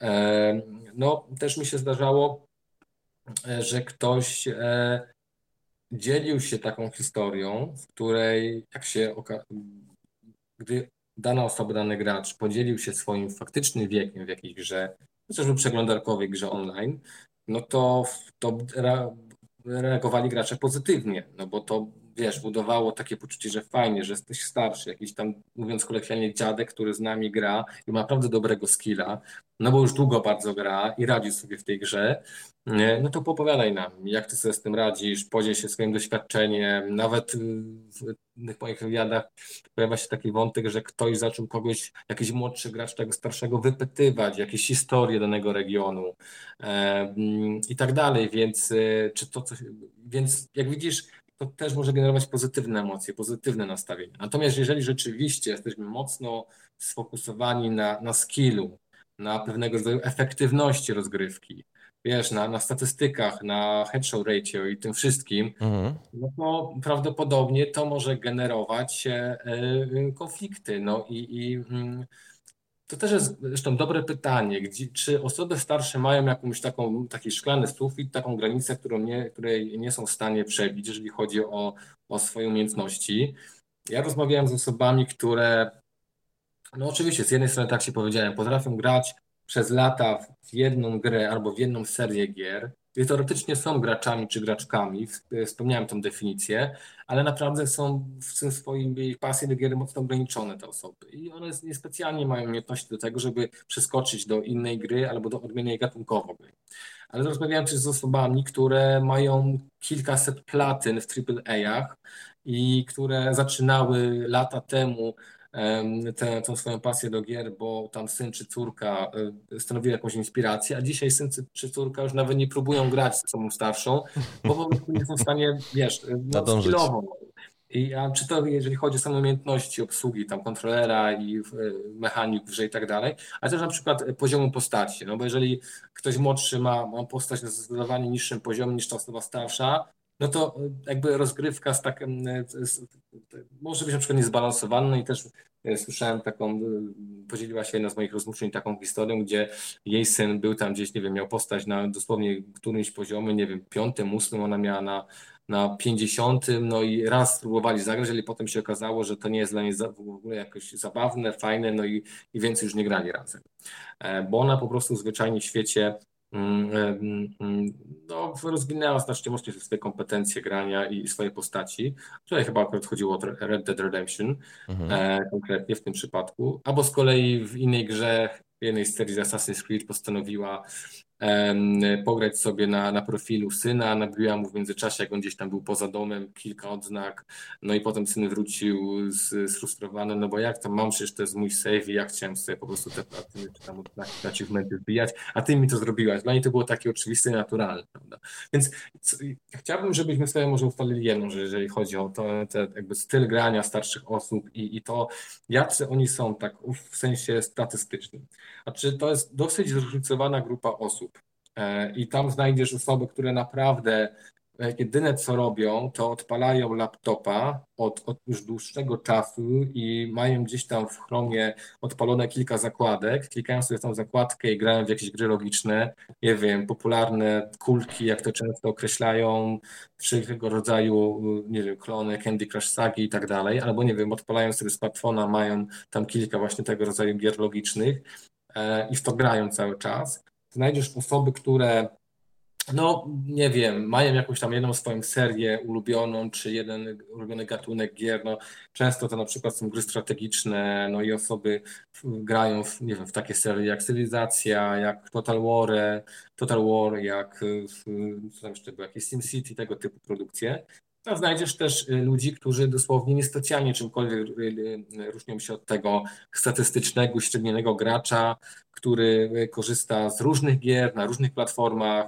E, no, też mi się zdarzało, że ktoś dzielił się taką historią, w której jak się gdy dana osoba, dany gracz podzielił się swoim faktycznym wiekiem w jakiejś grze, chociażby przeglądarkowej grze online, no to, to reagowali gracze pozytywnie, no bo to wiesz, budowało takie poczucie, że fajnie, że jesteś starszy, jakiś tam, mówiąc kolokwialnie, dziadek, który z nami gra i ma naprawdę dobrego skilla, no bo już długo bardzo gra i radzi sobie w tej grze, no to popowiadaj nam, jak ty sobie z tym radzisz, podziel się swoim doświadczeniem. Nawet w tych moich wywiadach pojawia się taki wątek, że ktoś zaczął kogoś, jakiś młodszy gracz tego starszego wypytywać, jakieś historie danego regionu e, i tak dalej, więc y, czy to coś, więc jak widzisz, to też może generować pozytywne emocje, pozytywne nastawienie. Natomiast jeżeli rzeczywiście jesteśmy mocno sfokusowani na, na skillu, na pewnego rodzaju efektywności rozgrywki, wiesz, na, na statystykach, na headshot ratio i tym wszystkim, mhm. no to prawdopodobnie to może generować e, konflikty. No i, i mm, to też jest zresztą dobre pytanie, gdzie, czy osoby starsze mają jakąś taką, taki szklany sufit, taką granicę, którą nie, której nie są w stanie przebić, jeżeli chodzi o, o swoje umiejętności. Ja rozmawiałem z osobami, które, no oczywiście, z jednej strony, tak się powiedziałem, potrafią grać przez lata w jedną grę albo w jedną serię gier, teoretycznie są graczami czy graczkami, wspomniałem tę definicję, ale naprawdę są w tym swoim pasji do gier mocno ograniczone te osoby i one niespecjalnie mają umiejętności do tego, żeby przeskoczyć do innej gry albo do odmiennej gatunkowo. Ale rozmawiałem też z osobami, które mają kilkaset platyn w AAA-ach i które zaczynały lata temu tę, tę swoją pasję do gier, bo tam syn czy córka e, stanowiły jakąś inspirację, a dzisiaj syn czy córka już nawet nie próbują grać z osobą starszą, bo po prostu nie są w stanie, wiesz, e, no, skillowo. I, a czy to jeżeli chodzi o same umiejętności obsługi tam kontrolera i e, mechanik w grze i tak dalej, ale też na przykład poziomu postaci, no bo jeżeli ktoś młodszy ma, ma postać na zdecydowanie niższym poziomie niż ta osoba starsza, no to jakby rozgrywka z takim, może być na przykład niezbalansowana i też e, słyszałem taką, e, podzieliła się jedna z moich rozmówczyń taką historią, gdzie jej syn był tam gdzieś, nie wiem, miał postać na dosłownie którymś poziomie, nie wiem, piątym, ósmym, ona miała na, na 50, no i raz spróbowali zagrać, ale potem się okazało, że to nie jest dla niej w ogóle jakoś zabawne, fajne, no i, i więcej już nie grali razem. E, bo ona po prostu zwyczajnie w świecie no, rozwinęła znacznie mocniej swoje kompetencje grania i swoje postaci. Tutaj chyba akurat chodziło o Red Dead Redemption mhm. e, konkretnie w tym przypadku, albo z kolei w innej grze, w jednej z serii Assassin's Creed postanowiła pograć sobie na, na profilu syna, nabiła mu w międzyczasie, jak on gdzieś tam był poza domem, kilka odznak, no i potem syn wrócił sfrustrowany, no bo jak tam mam, przecież to jest mój save i ja chciałem sobie po prostu te platyny czy tam achievementy wbijać, a ty mi to zrobiłaś. Dla niej to było takie oczywiste i naturalne, prawda? Więc co, chciałbym, żebyśmy sobie może ustalili jedną że jeżeli chodzi o to, te jakby styl grania starszych osób i, i to, jacy oni są tak w sensie statystycznym. Znaczy to jest dosyć zróżnicowana grupa osób. E, I tam znajdziesz osoby, które naprawdę e, jedyne co robią, to odpalają laptopa od, od, już dłuższego czasu i mają gdzieś tam w Chromie odpalone kilka zakładek, klikają sobie tą zakładkę i grają w jakieś gry logiczne, nie wiem, popularne kulki, jak to często określają, wszelkiego rodzaju, nie wiem, klony Candy Crush Sagi i tak dalej, albo nie wiem, odpalają sobie smartfona, mają tam kilka właśnie tego rodzaju gier logicznych e, i w to grają cały czas znajdziesz osoby, które no nie wiem, mają jakąś tam jedną swoją serię ulubioną, czy jeden ulubiony gatunek gier, no często to na przykład są gry strategiczne, no i osoby grają w, nie wiem, w takie serie jak Cywilizacja, jak Total War, Total War, jak co tam jeszcze było, jakieś SimCity, tego typu produkcje. A znajdziesz też y, ludzi, którzy dosłownie niespecjalnie czymkolwiek y, y, różnią się od tego statystycznego, uśrednionego gracza, który korzysta z różnych gier na różnych platformach.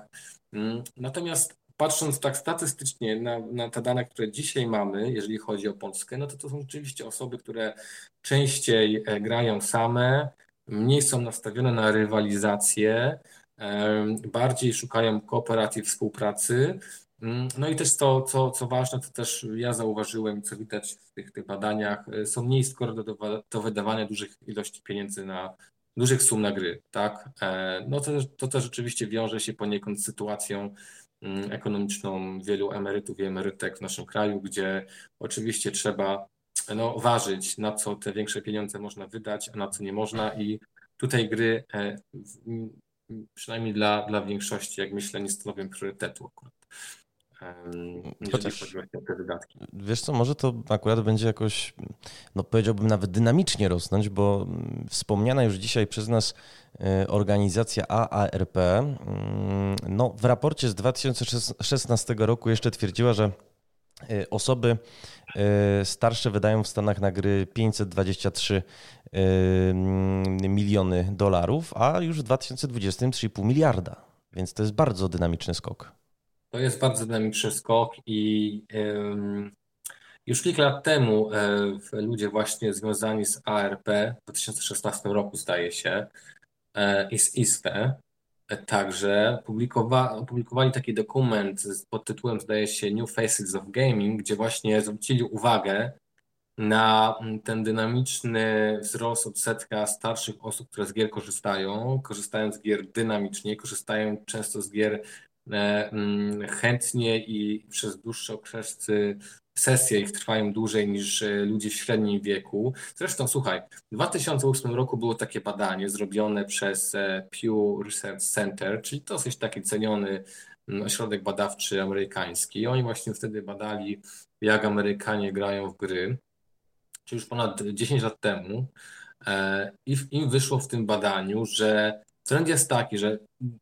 Mm, natomiast patrząc tak statystycznie na, na te dane, które dzisiaj mamy, jeżeli chodzi o Polskę, no to to są rzeczywiście osoby, które częściej e, grają same, mniej są nastawione na rywalizację, bardziej szukają kooperacji, współpracy, no i też to, co, co ważne, to też ja zauważyłem, co widać w tych, tych badaniach, y, są mniej skoro do, do wydawania dużych ilości pieniędzy na dużych sum na gry, tak? E, no to, to też rzeczywiście wiąże się poniekąd z sytuacją mm, ekonomiczną wielu emerytów i emerytek w naszym kraju, gdzie oczywiście trzeba no, ważyć, na co te większe pieniądze można wydać, a na co nie można i tutaj gry e, przynajmniej dla, dla większości, jak myślę, nie stanowią priorytetu akurat. Jeżeli Chociaż, chodzi o te wydatki. Wiesz co, może to akurat będzie jakoś, no powiedziałbym nawet dynamicznie rosnąć, bo mm, wspomniana już dzisiaj przez nas e, organizacja AARP mm, no, w raporcie z 2016 roku jeszcze twierdziła, że e, osoby e, starsze wydają w Stanach na gry 523 miliony dolarów, a już w 2020 3,5 miliarda. Więc to jest bardzo dynamiczny skok. To jest bardzo dynamiczny skok i już kilka lat temu e, ludzie właśnie związani z ARP w 2016 roku zdaje się e, i z ISFE e, także publikowa opublikowali taki dokument pod tytułem zdaje się New Faces of Gaming, gdzie właśnie zwrócili uwagę na ten dynamiczny wzrost odsetka starszych osób, które z gier korzystają, korzystają z gier dynamicznie, korzystają często z gier chętnie i przez dłuższe okresy sesje ich trwają dłużej niż e, ludzie w średnim wieku. Zresztą słuchaj, w 2008 roku było takie badanie zrobione przez e, Pew Research Center, czyli dosyć taki ceniony mm, ośrodek badawczy amerykański. Oni właśnie wtedy badali, jak Amerykanie grają w gry, czyli już ponad 10 lat temu. I im wyszło w tym badaniu, że Trend jest taki, że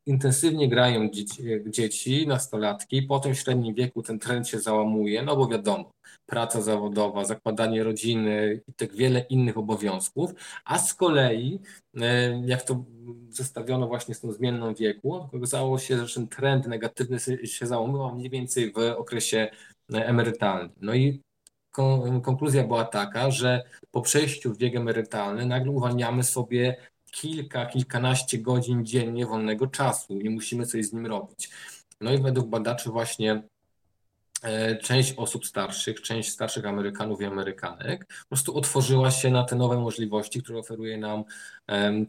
intensywnie grają dzieci, dzieci, nastolatki, potem w średnim wieku ten trend się załamuje, no bo wiadomo, praca zawodowa, zakładanie rodziny i tak wiele innych obowiązków, a z kolei, e, jak to zestawiono właśnie z tą zmienną wieku, okazało się, że ten trend negatywny się załamywał mniej więcej w okresie e, emerytalnym. No i konkluzja była taka, że po przejściu w wiek emerytalny nagle uwalniamy sobie kilka, kilkanaście godzin dziennie wolnego czasu i musimy coś z nim robić. No i według badaczy właśnie e, część osób starszych, część starszych Amerykanów i Amerykanek po prostu otworzyła się na te nowe możliwości, które oferuje nam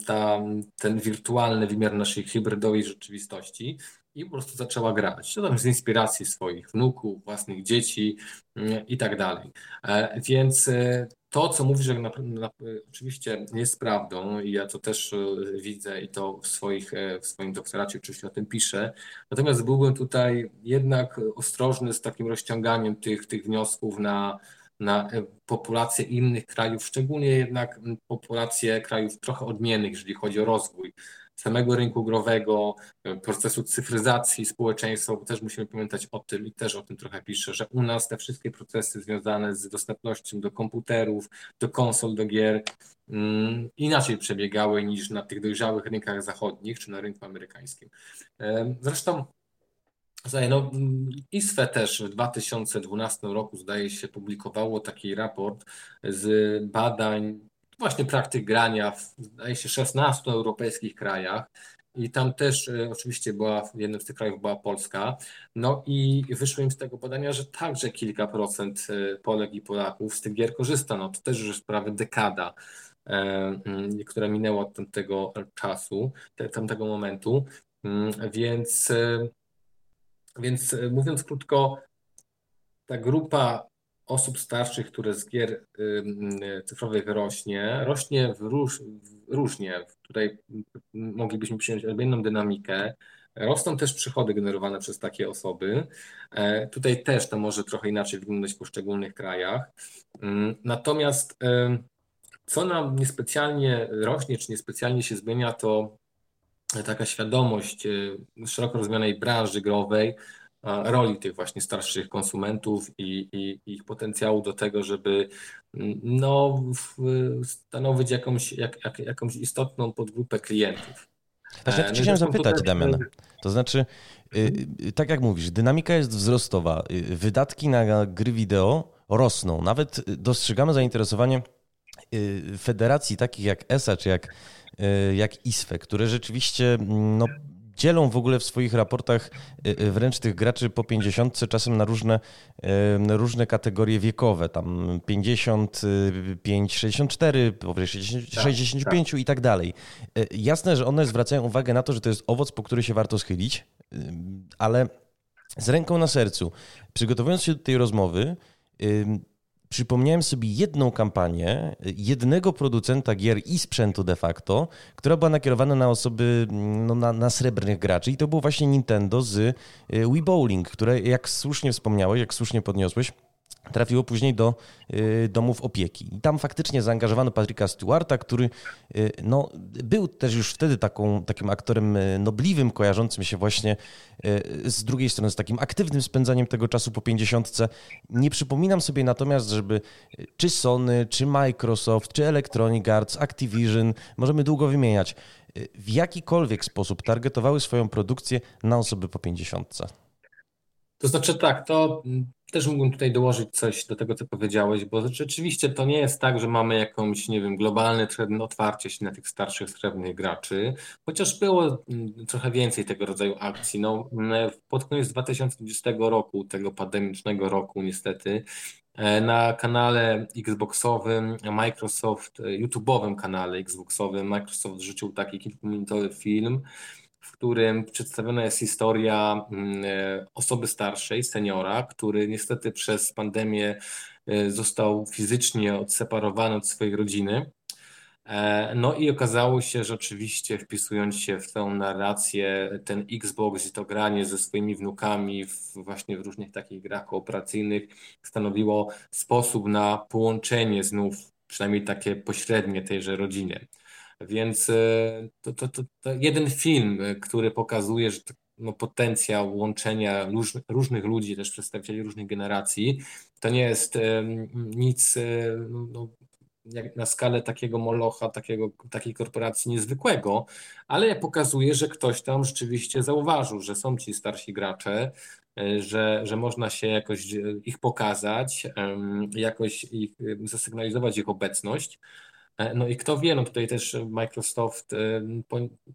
ta, ten wirtualny wymiar naszej hybrydowej rzeczywistości i po prostu zaczęła grać. To tam z inspiracji swoich wnuków, własnych dzieci mm, i tak dalej. E, więc e, to, co mówisz, że na, na, oczywiście jest prawdą i ja to też e, widzę i to w, swoich, w swoim doktoracie oczywiście o tym piszę. Natomiast byłbym tutaj jednak ostrożny z takim rozciąganiem tych, tych wniosków na, na populację innych krajów, szczególnie jednak populację krajów trochę odmiennych, jeżeli chodzi o rozwój samego rynku growego, e, procesu cyfryzacji społeczeństwa, bo też musimy pamiętać o tym i też o tym trochę piszę, że u nas te wszystkie procesy związane z dostępnością do komputerów, do konsol, do gier mm, inaczej przebiegały niż na tych dojrzałych rynkach zachodnich czy na rynku amerykańskim. Zresztą no, ISFE też w 2012 roku, zdaje się, publikowało taki raport z badań właśnie praktyk grania w, zdaje się, 16 europejskich krajach. I tam też e, oczywiście była, w jednym z tych krajów była Polska. No i wyszło im z tego badania, że także kilka procent e, Polek i Polaków z tych gier korzysta. No to też już prawie dekada, e, mm, która minęła od tamtego czasu, tamtego momentu. Mm, więc, więc mówiąc krótko, ta grupa osób starszych, które z gier cyfrowych rośnie, rośnie w róż, różnie. Tutaj moglibyśmy przyjąć odmienną dynamikę. Rosną też przychody generowane przez takie osoby. E, tutaj też to może trochę inaczej wyglądać w poszczególnych krajach. Natomiast co nam niespecjalnie rośnie, czy niespecjalnie się zmienia, to taka świadomość e, szeroko rozumianej branży growej, roli tych właśnie starszych konsumentów i, i, ich potencjału do tego, żeby mm, no, stanowić jakąś, jak, jak, jakąś istotną podgrupę klientów. Właśnie ja no chciałem zapytać. Damian. To znaczy, y, y, tak jak mówisz, dynamika jest wzrostowa. Y, wydatki na gry wideo rosną. Nawet dostrzegamy zainteresowanie federacji takich jak ESA czy jak, jak ISFE, które rzeczywiście mm, no, dzielą w ogóle w swoich raportach y, y, wręcz tych graczy po 50, czasem na różne, różne kategorie wiekowe, tam 55, 64, powyżej 60, tak, 65 tak. i tak dalej. Y, jasne, że one zwracają uwagę na to, że to jest owoc, po który się warto schylić, ale z ręką na sercu, przygotowując się do tej rozmowy, przypomniałem sobie jedną kampanię jednego producenta gier i sprzętu de facto, która była nakierowana na osoby, no, na, na srebrnych graczy. I to było właśnie Nintendo z y, Wii Bowling, które jak słusznie wspomniałeś, jak słusznie podniosłeś, trafiło później do y, domów opieki. I tam faktycznie zaangażowano Patryka Stewarta, który y, no, był też już wtedy taką, takim aktorem y, nobliwym, kojarzącym się właśnie z drugiej strony z takim aktywnym spędzaniem tego czasu po pięćdziesiątce. Nie przypominam sobie natomiast, żeby czy Sony, czy Microsoft, czy Electronic Arts, Activision, możemy długo wymieniać, w jakikolwiek sposób targetowały swoją produkcję na osoby po pięćdziesiątce. To znaczy tak, to też mógłbym tutaj dołożyć coś do tego, co powiedziałeś, bo rzeczywiście to nie jest tak, że mamy jakąś, nie wiem, globalne trend otwarcie się na tych starszych, srebrnych graczy, chociaż było mm, trochę więcej tego rodzaju akcji. No, mm, pod koniec 2020 roku, tego pandemicznego roku niestety, e, na kanale Xboxowym, Microsoft, e, YouTube'owym kanale Xboxowym, Microsoft rzucił taki kilkuminutowy film, w którym przedstawiona jest historia mm, e, osoby starszej, seniora, który niestety przez pandemię e, został fizycznie odseparowany od swojej rodziny. E, no i okazało się, że oczywiście wpisując się w tę narrację, ten Xbox i to granie ze swoimi wnukami w, właśnie w różnych takich grach kooperacyjnych stanowiło sposób na połączenie znów, przynajmniej takie pośrednie tejże rodziny. Więc e, to, to, to, to jeden film, e, który pokazuje, że no, potencjał łączenia róż, różnych ludzi, też przedstawicieli różnych generacji, to nie jest e, nic no, jak na skalę takiego molocha, takiego, takiej korporacji niezwykłego, ale pokazuje, że ktoś tam rzeczywiście zauważył, że są ci starsi gracze, że, że można się jakoś ich pokazać, jakoś ich, zasygnalizować ich obecność. E, no i kto wie, no tutaj też Microsoft,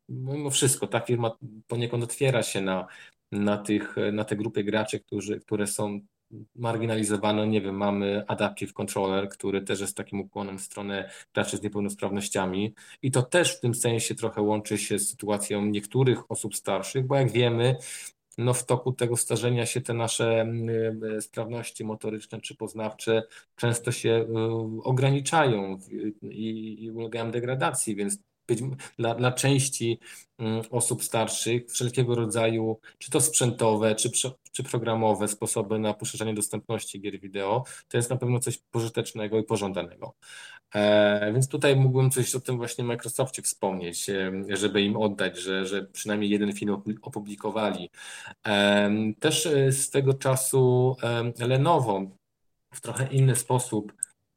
mimo wszystko, ta firma poniekąd otwiera się na, na, tych, na te grupy graczy, którzy, które są marginalizowane. Nie wiem, mamy Adaptive Controller, który też jest takim ukłonem w stronę graczy z niepełnosprawnościami i to też w tym sensie trochę łączy się z sytuacją niektórych osób starszych, bo jak wiemy, no w toku tego starzenia się te nasze mm, e, sprawności motoryczne czy poznawcze często się e, ograniczają i ulegają degradacji, więc być, dla, dla części mm, osób starszych wszelkiego rodzaju, czy to sprzętowe, czy, czy programowe sposoby na poszerzanie dostępności gier wideo, to jest na pewno coś pożytecznego i pożądanego. E, więc tutaj mógłbym coś o tym właśnie Microsoftie wspomnieć, e, żeby im oddać, że, że przynajmniej jeden film opublikowali. E, też e, z tego czasu e, Lenovo w trochę inny sposób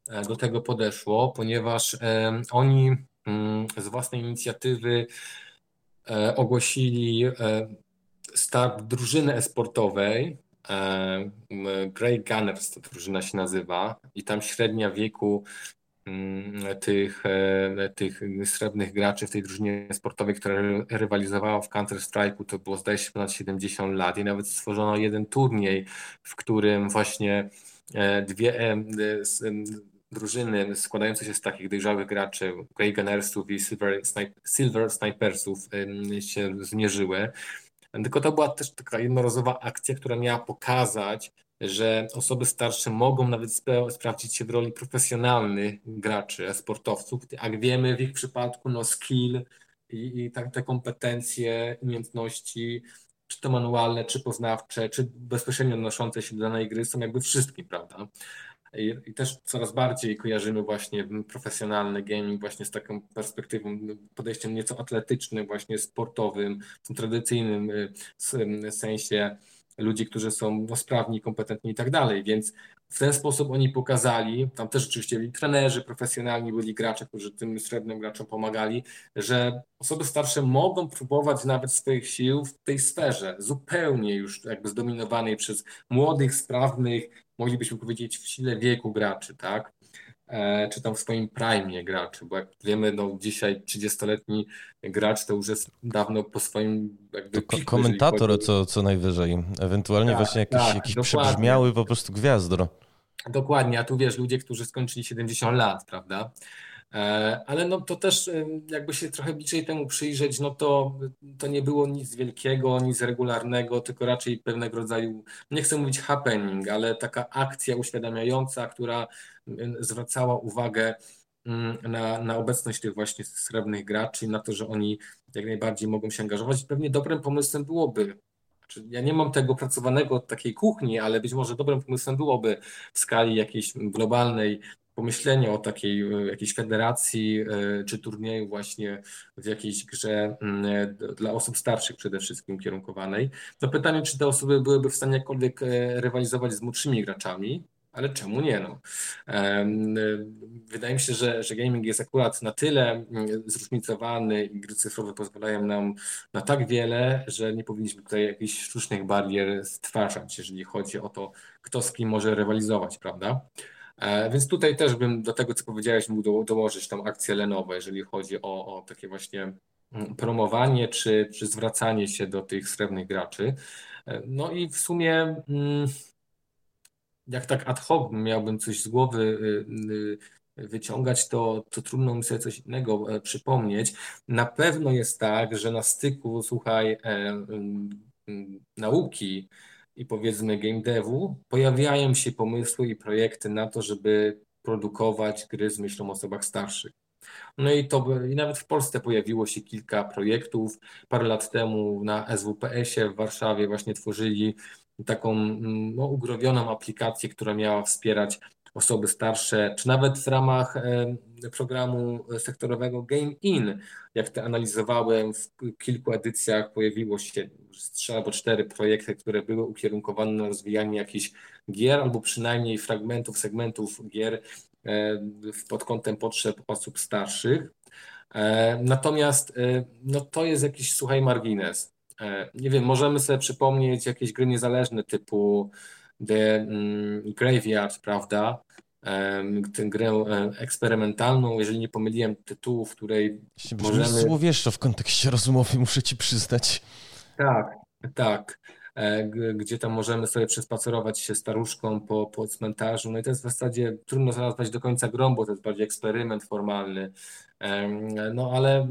e, do tego podeszło, ponieważ oni z własnej inicjatywy ogłosili start drużyny esportowej. Grey Gunners to drużyna się nazywa i tam średnia wieku Mm, tych, e, tych srebrnych graczy w tej drużynie sportowej, która rywalizowała w Counter-Strike'u, to było zdaje się ponad 70 lat i nawet stworzono jeden turniej, w którym właśnie e, dwie e, drużyny składające się z takich dojrzałych graczy, Grey Gunnersów i Silver, Silver Snipersów się zmierzyły. Tylko to była też taka jednorazowa akcja, która miała pokazać, że osoby starsze mogą nawet spra sprawdzić się w roli profesjonalnych graczy, sportowców, a wiemy w ich przypadku no skill i, i tak, te kompetencje, umiejętności, czy to manualne, czy poznawcze, czy bezpośrednio odnoszące się do danej gry są jakby wszystkim, prawda? I, też coraz bardziej kojarzymy właśnie profesjonalny gaming właśnie z taką perspektywą, podejściem nieco atletycznym, właśnie sportowym, w tym tradycyjnym y, sensie ludzi, którzy są no, sprawni, kompetentni i tak dalej, więc w ten sposób oni pokazali, tam też oczywiście byli trenerzy, profesjonalni byli gracze, którzy tym srebrnym graczom pomagali, że osoby starsze mogą próbować nawet swoich sił w tej sferze, zupełnie już jakby zdominowanej przez młodych, sprawnych, moglibyśmy powiedzieć w sile wieku graczy, tak? E, czy tam w swoim prime graczy, bo jak wiemy, no dzisiaj 30-letni gracz to już jest dawno po swoim jakby piku, Komentator co, co najwyżej, ewentualnie tak, właśnie jakiś, tak, jakiś przebrzmiały po prostu gwiazdor. Dokładnie, a tu wiesz, ludzie, którzy skończyli 70 lat, prawda? E, ale no to też jakby się trochę bliżej temu przyjrzeć, no to, to nie było nic wielkiego, nic regularnego, tylko raczej pewnego rodzaju, nie chcę mówić happening, ale taka akcja uświadamiająca, która zwracała uwagę na, na obecność tych właśnie srebrnych graczy, na to, że oni jak najbardziej mogą się angażować. Pewnie dobrym pomysłem byłoby ja nie mam tego pracowanego od takiej kuchni, ale być może dobrym pomysłem byłoby w skali jakiejś globalnej pomyślenie o takiej e, jakiejś federacji e, czy turnieju właśnie w jakiejś grze dla osób starszych przede wszystkim kierunkowanej. To pytanie, czy te osoby byłyby w stanie jakkolwiek e, rywalizować z młodszymi graczami, ale czemu nie? No? Wydaje mi się, że, że gaming jest akurat na tyle zróżnicowany i gry cyfrowe pozwalają nam na tak wiele, że nie powinniśmy tutaj jakichś sztucznych barier stwarzać, jeżeli chodzi o to, kto z kim może rywalizować, prawda? E, więc tutaj też bym do tego, co powiedziałeś, mógł dołożyć tą akcję Lenovo, jeżeli chodzi o, o takie właśnie mm, promowanie czy, czy zwracanie się do tych srebrnych graczy. E, no i w sumie mm, jak tak ad hoc miałbym coś z głowy y, y, wyciągać, to, to trudno mi sobie coś innego e, przypomnieć. Na pewno jest tak, że na styku, słuchaj, nauki i powiedzmy game devu pojawiają się pomysły i projekty na to, żeby produkować gry z myślą o osobach starszych. No i to i nawet w Polsce pojawiło się kilka projektów. Parę lat temu na SWPS-ie w Warszawie właśnie tworzyli taką no, ugrowioną aplikację, która miała wspierać osoby starsze, czy nawet w ramach e, programu sektorowego Game In, jak to analizowałem w kilku edycjach, pojawiło się trzy albo cztery projekty, które były ukierunkowane na rozwijanie jakichś gier, albo przynajmniej fragmentów, segmentów gier e, pod kątem potrzeb osób starszych. E, natomiast no, to jest jakiś, słuchaj, margines. Nie wiem, możemy sobie przypomnieć jakieś gry niezależne typu The mm, Graveyard, prawda? tę grę eksperymentalną, jeżeli nie pomyliłem tytułu, w której Brzmi możemy... Słowieszczo w kontekście rozmowy, muszę ci przyznać. Tak, tak. E, gdzie tam możemy sobie przespacerować się staruszką po, po cmentarzu. No i to jest w zasadzie trudno nazwać do końca grą, bo to jest bardziej eksperyment formalny. No ale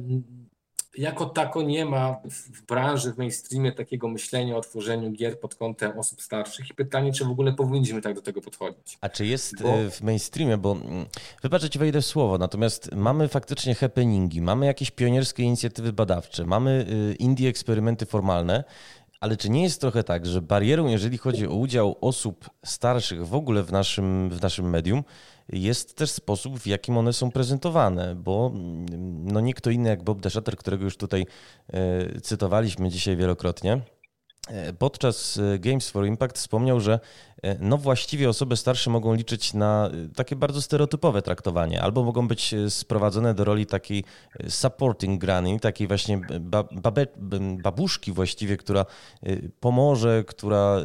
jako tako nie ma w branży, w mainstreamie takiego myślenia o tworzeniu gier pod kątem osób starszych i pytanie, czy w ogóle powinniśmy tak do tego podchodzić. A czy jest bo... E, w mainstreamie, bo mm, wybaczę ci wejdę w słowo, natomiast mamy faktycznie happeningi, mamy jakieś pionierskie inicjatywy badawcze, mamy y, indie eksperymenty formalne, ale czy nie jest trochę tak, że barierą, jeżeli chodzi o udział osób starszych w ogóle w naszym, w naszym medium, jest też sposób, w jakim one są prezentowane, bo mm, no nie kto inny jak Bob Deschater, którego już tutaj e, cytowaliśmy dzisiaj wielokrotnie, e, podczas e, Games for Impact wspomniał, że no właściwie osoby starsze mogą liczyć na takie bardzo stereotypowe traktowanie, albo mogą być sprowadzone do roli takiej supporting granny, takiej właśnie babe, babuszki właściwie, która pomoże, która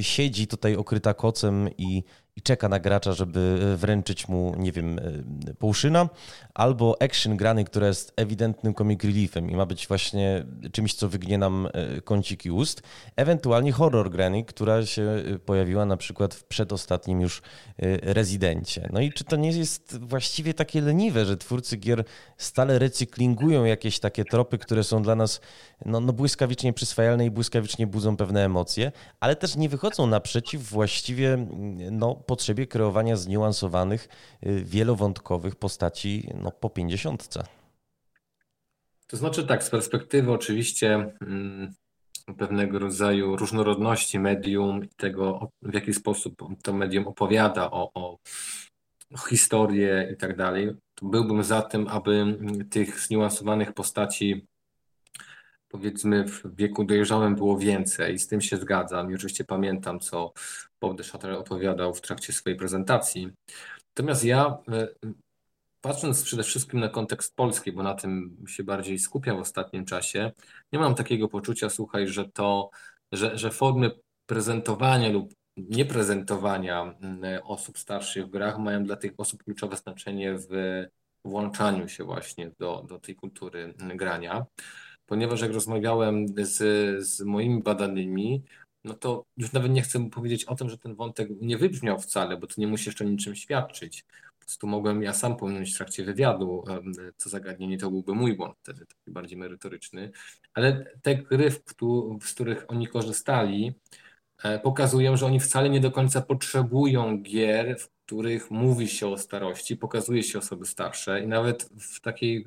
siedzi tutaj okryta kocem i, i czeka na gracza, żeby e, wręczyć mu, nie wiem, e, półszyna, albo action grany, która jest ewidentnym comic reliefem i ma być właśnie czymś, co wygnie nam e, kąciki ust, ewentualnie horror grany, która się pojawiła na przykład w przedostatnim już rezydencie. No i czy to nie jest właściwie takie leniwe, że twórcy gier stale recyklingują jakieś takie tropy, które są dla nas no, no błyskawicznie przyswajalne i błyskawicznie budzą pewne emocje, ale też nie wychodzą naprzeciw właściwie no, potrzebie kreowania zniuansowanych, y, wielowątkowych postaci no, po pięćdziesiątce. To znaczy tak, z perspektywy oczywiście mm, pewnego rodzaju różnorodności medium i tego, w jaki sposób to medium opowiada o, o, historię i tak dalej, byłbym za tym, aby tych zniuansowanych postaci powiedzmy w wieku dojrzałym było więcej, z tym się zgadzam. I oczywiście pamiętam, co Bob de Chatel opowiadał w trakcie swojej prezentacji. Natomiast ja, e, patrząc przede wszystkim na kontekst polski, bo na tym się bardziej skupiam w ostatnim czasie, nie mam takiego poczucia, słuchaj, że to, że, że formy prezentowania lub nieprezentowania osób starszych w grach mają dla tych osób kluczowe znaczenie w włączaniu się właśnie do, do tej kultury grania ponieważ jak rozmawiałem z, z moimi badanymi, no to już nawet nie chcę powiedzieć o tym, że ten wątek nie wybrzmiał wcale, bo to nie musi jeszcze niczym świadczyć. tu mogłem ja sam pominąć w trakcie wywiadu to zagadnienie, to byłby mój błąd wtedy, taki bardziej merytoryczny. Ale te gry, z których oni korzystali, e, pokazują, że oni wcale nie do końca potrzebują gier, w których mówi się o starości, pokazuje się osoby starsze i nawet w takiej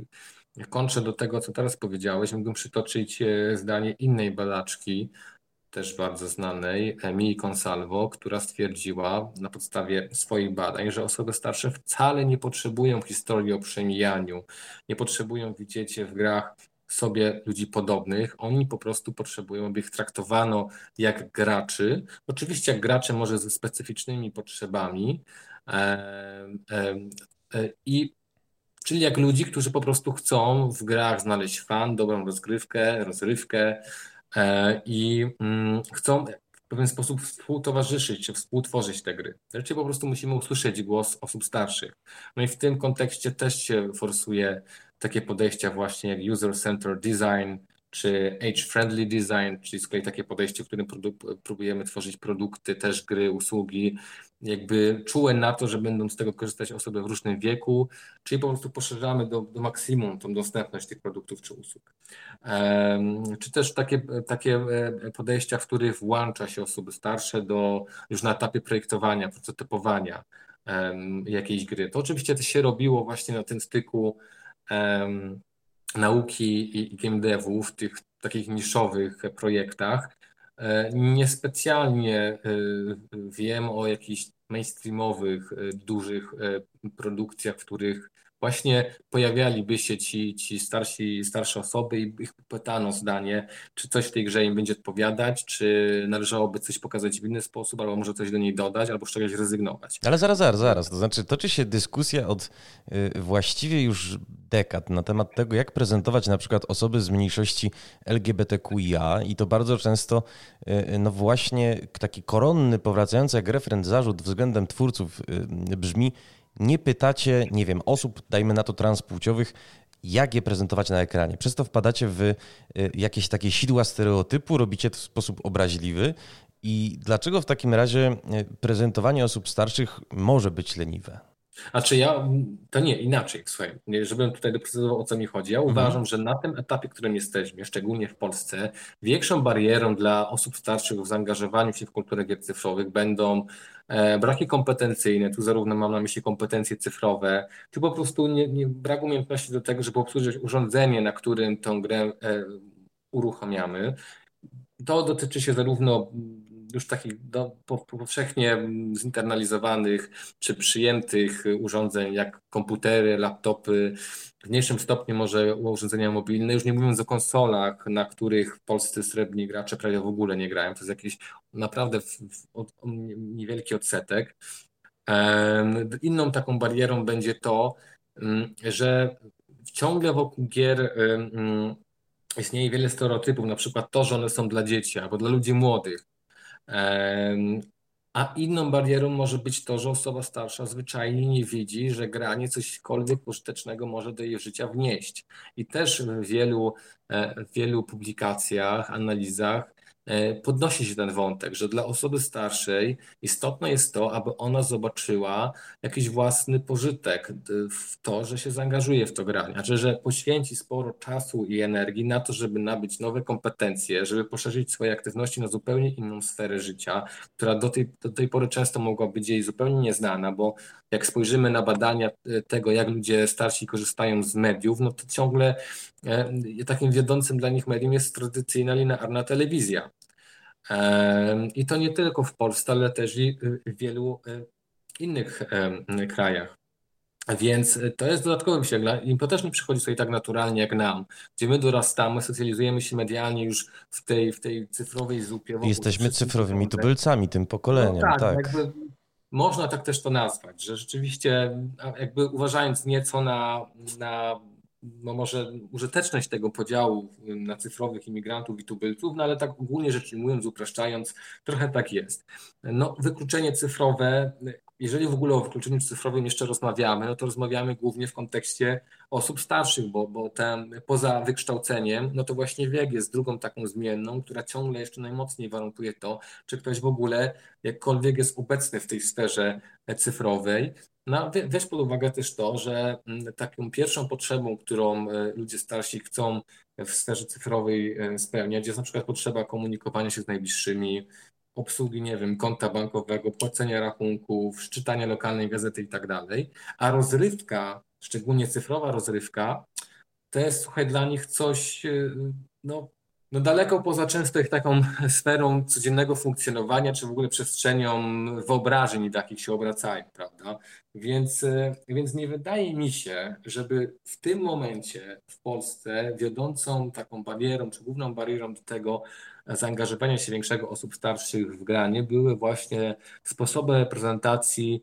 kontrze do tego, co teraz powiedziałeś, mógłbym przytoczyć e, zdanie innej badaczki, też bardzo znanej, Emilii Consalvo, która stwierdziła na podstawie swoich badań, że osoby starsze wcale nie potrzebują historii o przemijaniu, nie potrzebują widzieć w grach sobie ludzi podobnych, oni po prostu potrzebują, aby ich traktowano jak graczy. Oczywiście jak gracze może ze specyficznymi potrzebami. E, e, e, i czyli jak ludzi, którzy po prostu chcą w grach znaleźć fan, dobrą rozgrywkę, rozrywkę, E, i mm, chcą w pewien sposób współtowarzyszyć czy współtworzyć te gry. Wreszcie po prostu musimy usłyszeć głos osób starszych. No i w tym kontekście też się forsuje takie podejścia właśnie jak user-centered design, czy age-friendly design, czyli z kolei takie podejście, w którym próbujemy tworzyć produkty, też gry, usługi, jakby czułe na to, że będą z tego korzystać osoby w różnym wieku, czyli po prostu poszerzamy do, do maksimum tą dostępność tych produktów czy usług. Czy też takie, takie e, podejścia, w których włącza się osoby starsze do już na etapie projektowania, prototypowania jakiejś gry. To oczywiście to się robiło właśnie na tym styku nauki i game devu w tych takich niszowych projektach. E, niespecjalnie e, wiem o jakichś mainstreamowych, e, dużych produkcjach, w których właśnie pojawialiby się ci, ci starsi, starsze osoby i ich pytano zdanie, czy coś w tej grze im będzie odpowiadać, czy należałoby coś pokazać w inny sposób, albo może coś do niej dodać, albo z czegoś rezygnować. Ale zaraz, zaraz, zaraz. To znaczy, toczy się dyskusja od y, właściwie już dekad na temat tego, jak prezentować na przykład osoby z mniejszości LGBTQIA i to bardzo często y, no właśnie taki koronny, powracający jak referent zarzut względem twórców y, brzmi, nie pytacie, nie wiem, osób, dajmy na to transpłciowych, jak je prezentować na ekranie. Przez to wpadacie w y, jakieś takie sidła stereotypu, robicie to w sposób obraźliwy. I dlaczego w takim razie y, prezentowanie osób starszych może być leniwe? A czy ja, to nie, inaczej, słuchaj, żebym tutaj doprecyzował o co mi chodzi. Ja mhm. uważam, że na tym etapie, w którym jesteśmy, szczególnie w Polsce, większą barierą dla osób starszych w zaangażowaniu się w kulturę gier cyfrowych będą e, braki kompetencyjne, tu zarówno mam na myśli kompetencje cyfrowe, czy po prostu nie, nie, brak umiejętności do tego, żeby obsłużyć urządzenie, na którym tę grę e, uruchamiamy. To dotyczy się zarówno już takich do, powszechnie zinternalizowanych czy przyjętych urządzeń jak komputery, laptopy, w mniejszym stopniu może urządzenia mobilne, już nie mówiąc o konsolach, na których polscy srebrni gracze prawie w ogóle nie grają. To jest jakiś naprawdę w, w, od, niewielki odsetek. Inną taką barierą będzie to, mm, że ciągle wokół gier istnieje wiele stereotypów, na przykład to, że one są dla dzieci albo dla ludzi młodych. A inną barierą może być to, że osoba starsza zwyczajnie nie widzi, że granie cośkolwiek pożytecznego może do jej życia wnieść. I też w wielu, e, w wielu publikacjach, analizach podnosi się ten wątek, że dla osoby starszej istotne jest to, aby ona zobaczyła jakiś własny pożytek w to, że się zaangażuje w to granie, znaczy, że poświęci sporo czasu i energii na to, żeby nabyć nowe kompetencje, żeby poszerzyć swoje aktywności na zupełnie inną sferę życia, która do tej, do tej pory często mogła być jej zupełnie nieznana, bo jak spojrzymy na badania e, tego, jak ludzie starsi korzystają z mediów, no to ciągle e, takim wiodącym dla nich medium jest tradycyjna linearna telewizja. E, I to nie tylko w Polsce, ale też i w wielu innych krajach. Więc to jest dodatkowy wysiłek. Im to też nie przychodzi sobie tak naturalnie jak nam, gdzie my dorastamy, socjalizujemy się medialnie już w tej, w tej cyfrowej zupie. Jesteśmy cyfrowymi tubylcami, tym pokoleniem. No tak, tak. Jakby można tak też to nazwać, że rzeczywiście jakby uważając nieco na, na no może użyteczność tego podziału na cyfrowych imigrantów i tubylców, no ale tak ogólnie rzecz ujmując, upraszczając, trochę tak jest. No, wykluczenie cyfrowe jeżeli w ogóle o wykluczeniu cyfrowym jeszcze rozmawiamy, no to rozmawiamy głównie w kontekście osób starszych, bo, bo ten, poza wykształceniem, no to właśnie wiek jest drugą taką zmienną, która ciągle jeszcze najmocniej warunkuje to, czy ktoś w ogóle jakkolwiek jest obecny w tej sferze cyfrowej. No, weź pod uwagę też to, że taką pierwszą potrzebą, którą e, ludzie starsi chcą w sferze cyfrowej e, spełniać, jest na przykład potrzeba komunikowania się z najbliższymi, obsługi, nie wiem, konta bankowego, płacenia rachunków, czytania lokalnej gazety i tak dalej. A rozrywka, szczególnie cyfrowa rozrywka, to jest, słuchaj, dla nich coś, e, no, no daleko poza często ich taką sferą codziennego funkcjonowania, czy w ogóle przestrzenią wyobrażeń, w jakich się obracają, prawda? Więc, e, więc nie wydaje mi się, żeby w tym momencie w Polsce wiodącą taką barierą, czy główną barierą do tego zaangażowania się większego osób starszych w granie były właśnie sposoby prezentacji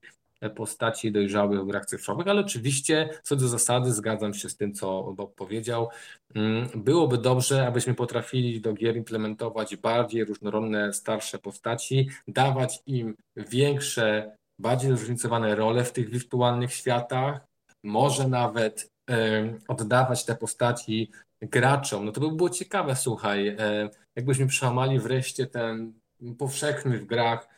postaci dojrzałych w grach cyfrowych, ale oczywiście co do zasady zgadzam się z tym, co Bob powiedział. Mm, byłoby dobrze, abyśmy potrafili do gier implementować bardziej różnorodne, starsze postaci, dawać im większe, bardziej zróżnicowane role w tych wirtualnych światach, może nawet oddawać te postaci graczom. No to by było ciekawe, słuchaj, jakbyśmy przełamali wreszcie ten powszechny w grach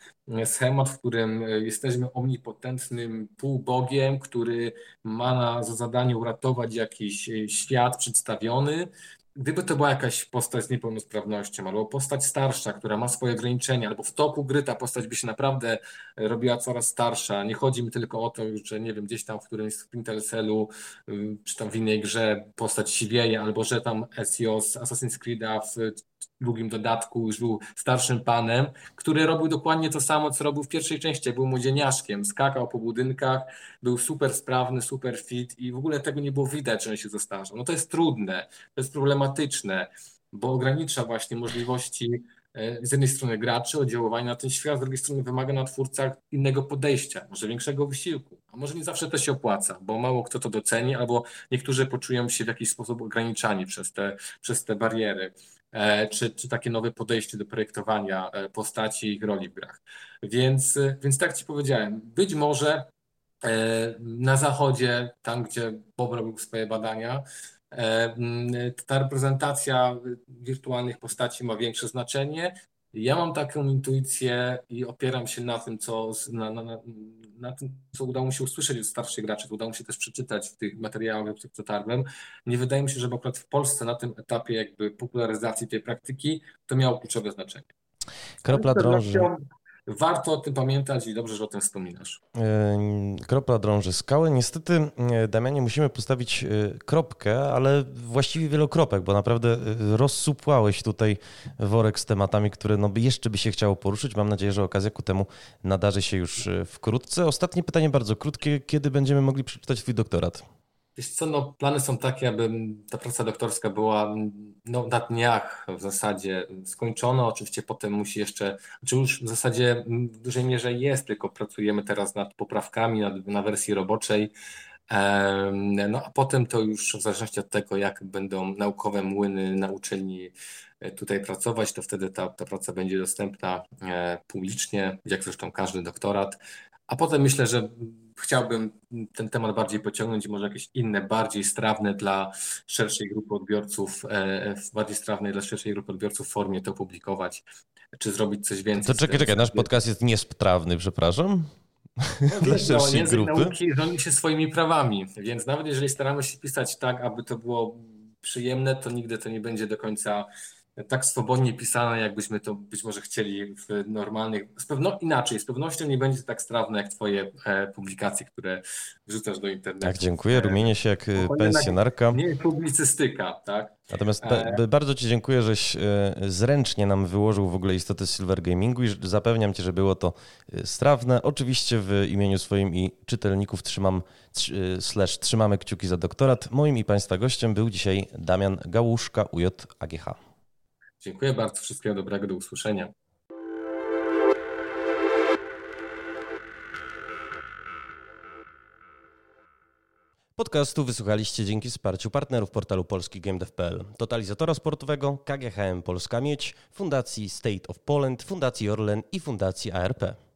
schemat, w którym jesteśmy omnipotentnym półbogiem, który ma na, za zadanie uratować jakiś świat przedstawiony. Gdyby to była jakaś postać z niepełnosprawnością, albo postać starsza, która ma swoje ograniczenia, albo w toku gry ta postać by się naprawdę robiła coraz starsza. Nie chodzi mi tylko o to, że nie wiem, gdzieś tam w którymś Splinter Cellu, czy tam w innej grze postać siwieje, albo że tam SEO z Assassin's Creed'a w drugim dodatku już był starszym panem, który robił dokładnie to samo, co robił w pierwszej części. Był młodzieniaszkiem, skakał po budynkach, był super sprawny, super fit i w ogóle tego nie było widać, że on się zestarzał. No to jest trudne, to jest problematyczne, bo ogranicza właśnie możliwości e, z jednej strony graczy, oddziaływania na ten świat, z drugiej strony wymaga na twórcach innego podejścia, może większego wysiłku. A może nie zawsze to się opłaca, bo mało kto to doceni, albo niektórzy poczują się w jakiś sposób ograniczani przez te, przez te bariery. E, czy, czy takie nowe podejście do projektowania e, postaci i ich roli w grach. Więc, e, więc tak Ci powiedziałem, być może na zachodzie, tam gdzie Bob robił swoje badania, ta reprezentacja wirtualnych postaci ma większe znaczenie. Ja mam taką intuicję i opieram się na tym, co, na, na, na tym, co udało mi się usłyszeć od starszych graczy, co udało mi się też przeczytać w tych materiałach, które przetarłem. Nie wydaje mi się, że akurat w Polsce na tym etapie jakby popularyzacji tej praktyki to miało kluczowe znaczenie. Kropla drąży. Warto o tym pamiętać i dobrze, że o tym wspominasz. Kropla drąży skałę. Niestety, e, Damianie, musimy postawić e, kropkę, ale właściwie wielokropek, bo naprawdę e, rozsupłałeś tutaj worek z tematami, które no jeszcze by się chciało poruszyć. Mam nadzieję, że okazja ku temu nadarzy się już wkrótce. Ostatnie pytanie bardzo krótkie. Kiedy będziemy mogli przeczytać Twój doktorat? Wiesz co, no, plany są takie, aby ta praca doktorska była no, na dniach w zasadzie skończona. Oczywiście potem musi jeszcze, znaczy już w zasadzie w dużej mierze jest, tylko pracujemy teraz nad poprawkami na, na wersji roboczej. No a potem to już w zależności od tego, jak będą naukowe młyny na uczelni e, tutaj pracować, to wtedy ta, ta praca będzie dostępna e, publicznie, jak zresztą każdy doktorat. A potem myślę, że chciałbym ten temat bardziej pociągnąć i może jakieś inne, bardziej strawne dla szerszej grupy odbiorców, e, w bardziej strawnej dla szerszej grupy odbiorców formie to publikować, czy zrobić coś więcej. To czekaj, czekaj, nasz podcast jest niesprawny, przepraszam. No, dla szerszej no, grupy. nauki rządzi się swoimi prawami, więc nawet jeżeli staramy się pisać tak, aby to było przyjemne, to nigdy to nie będzie do końca tak swobodnie pisane, jakbyśmy to być może chcieli w normalnych, z pewno inaczej, z pewnością nie będzie tak strawne jak twoje e, publikacje, które wrzucasz do internetu. Tak, dziękuję, e, rumienie się jak e, pensjonarka. Nie publicystyka, tak? Natomiast bardzo Ci dziękuję, żeś zręcznie nam wyłożył w ogóle istotę Silver Gamingu i zapewniam Cię, że było to strawne. Oczywiście w imieniu swoim i czytelników trzymam, slash trzymamy kciuki za doktorat. Moim i Państwa gościem był dzisiaj Damian Gałuszka, UJ AGH. Dziękuję bardzo. Wszystkiego dobrego. Do usłyszenia. Podcastu wysłuchaliście dzięki wsparciu partnerów portalu polskigame.pl, totalizatora sportowego, KGHM Polska Miedź, Fundacji State of Poland, Fundacji Orlen i Fundacji ARP.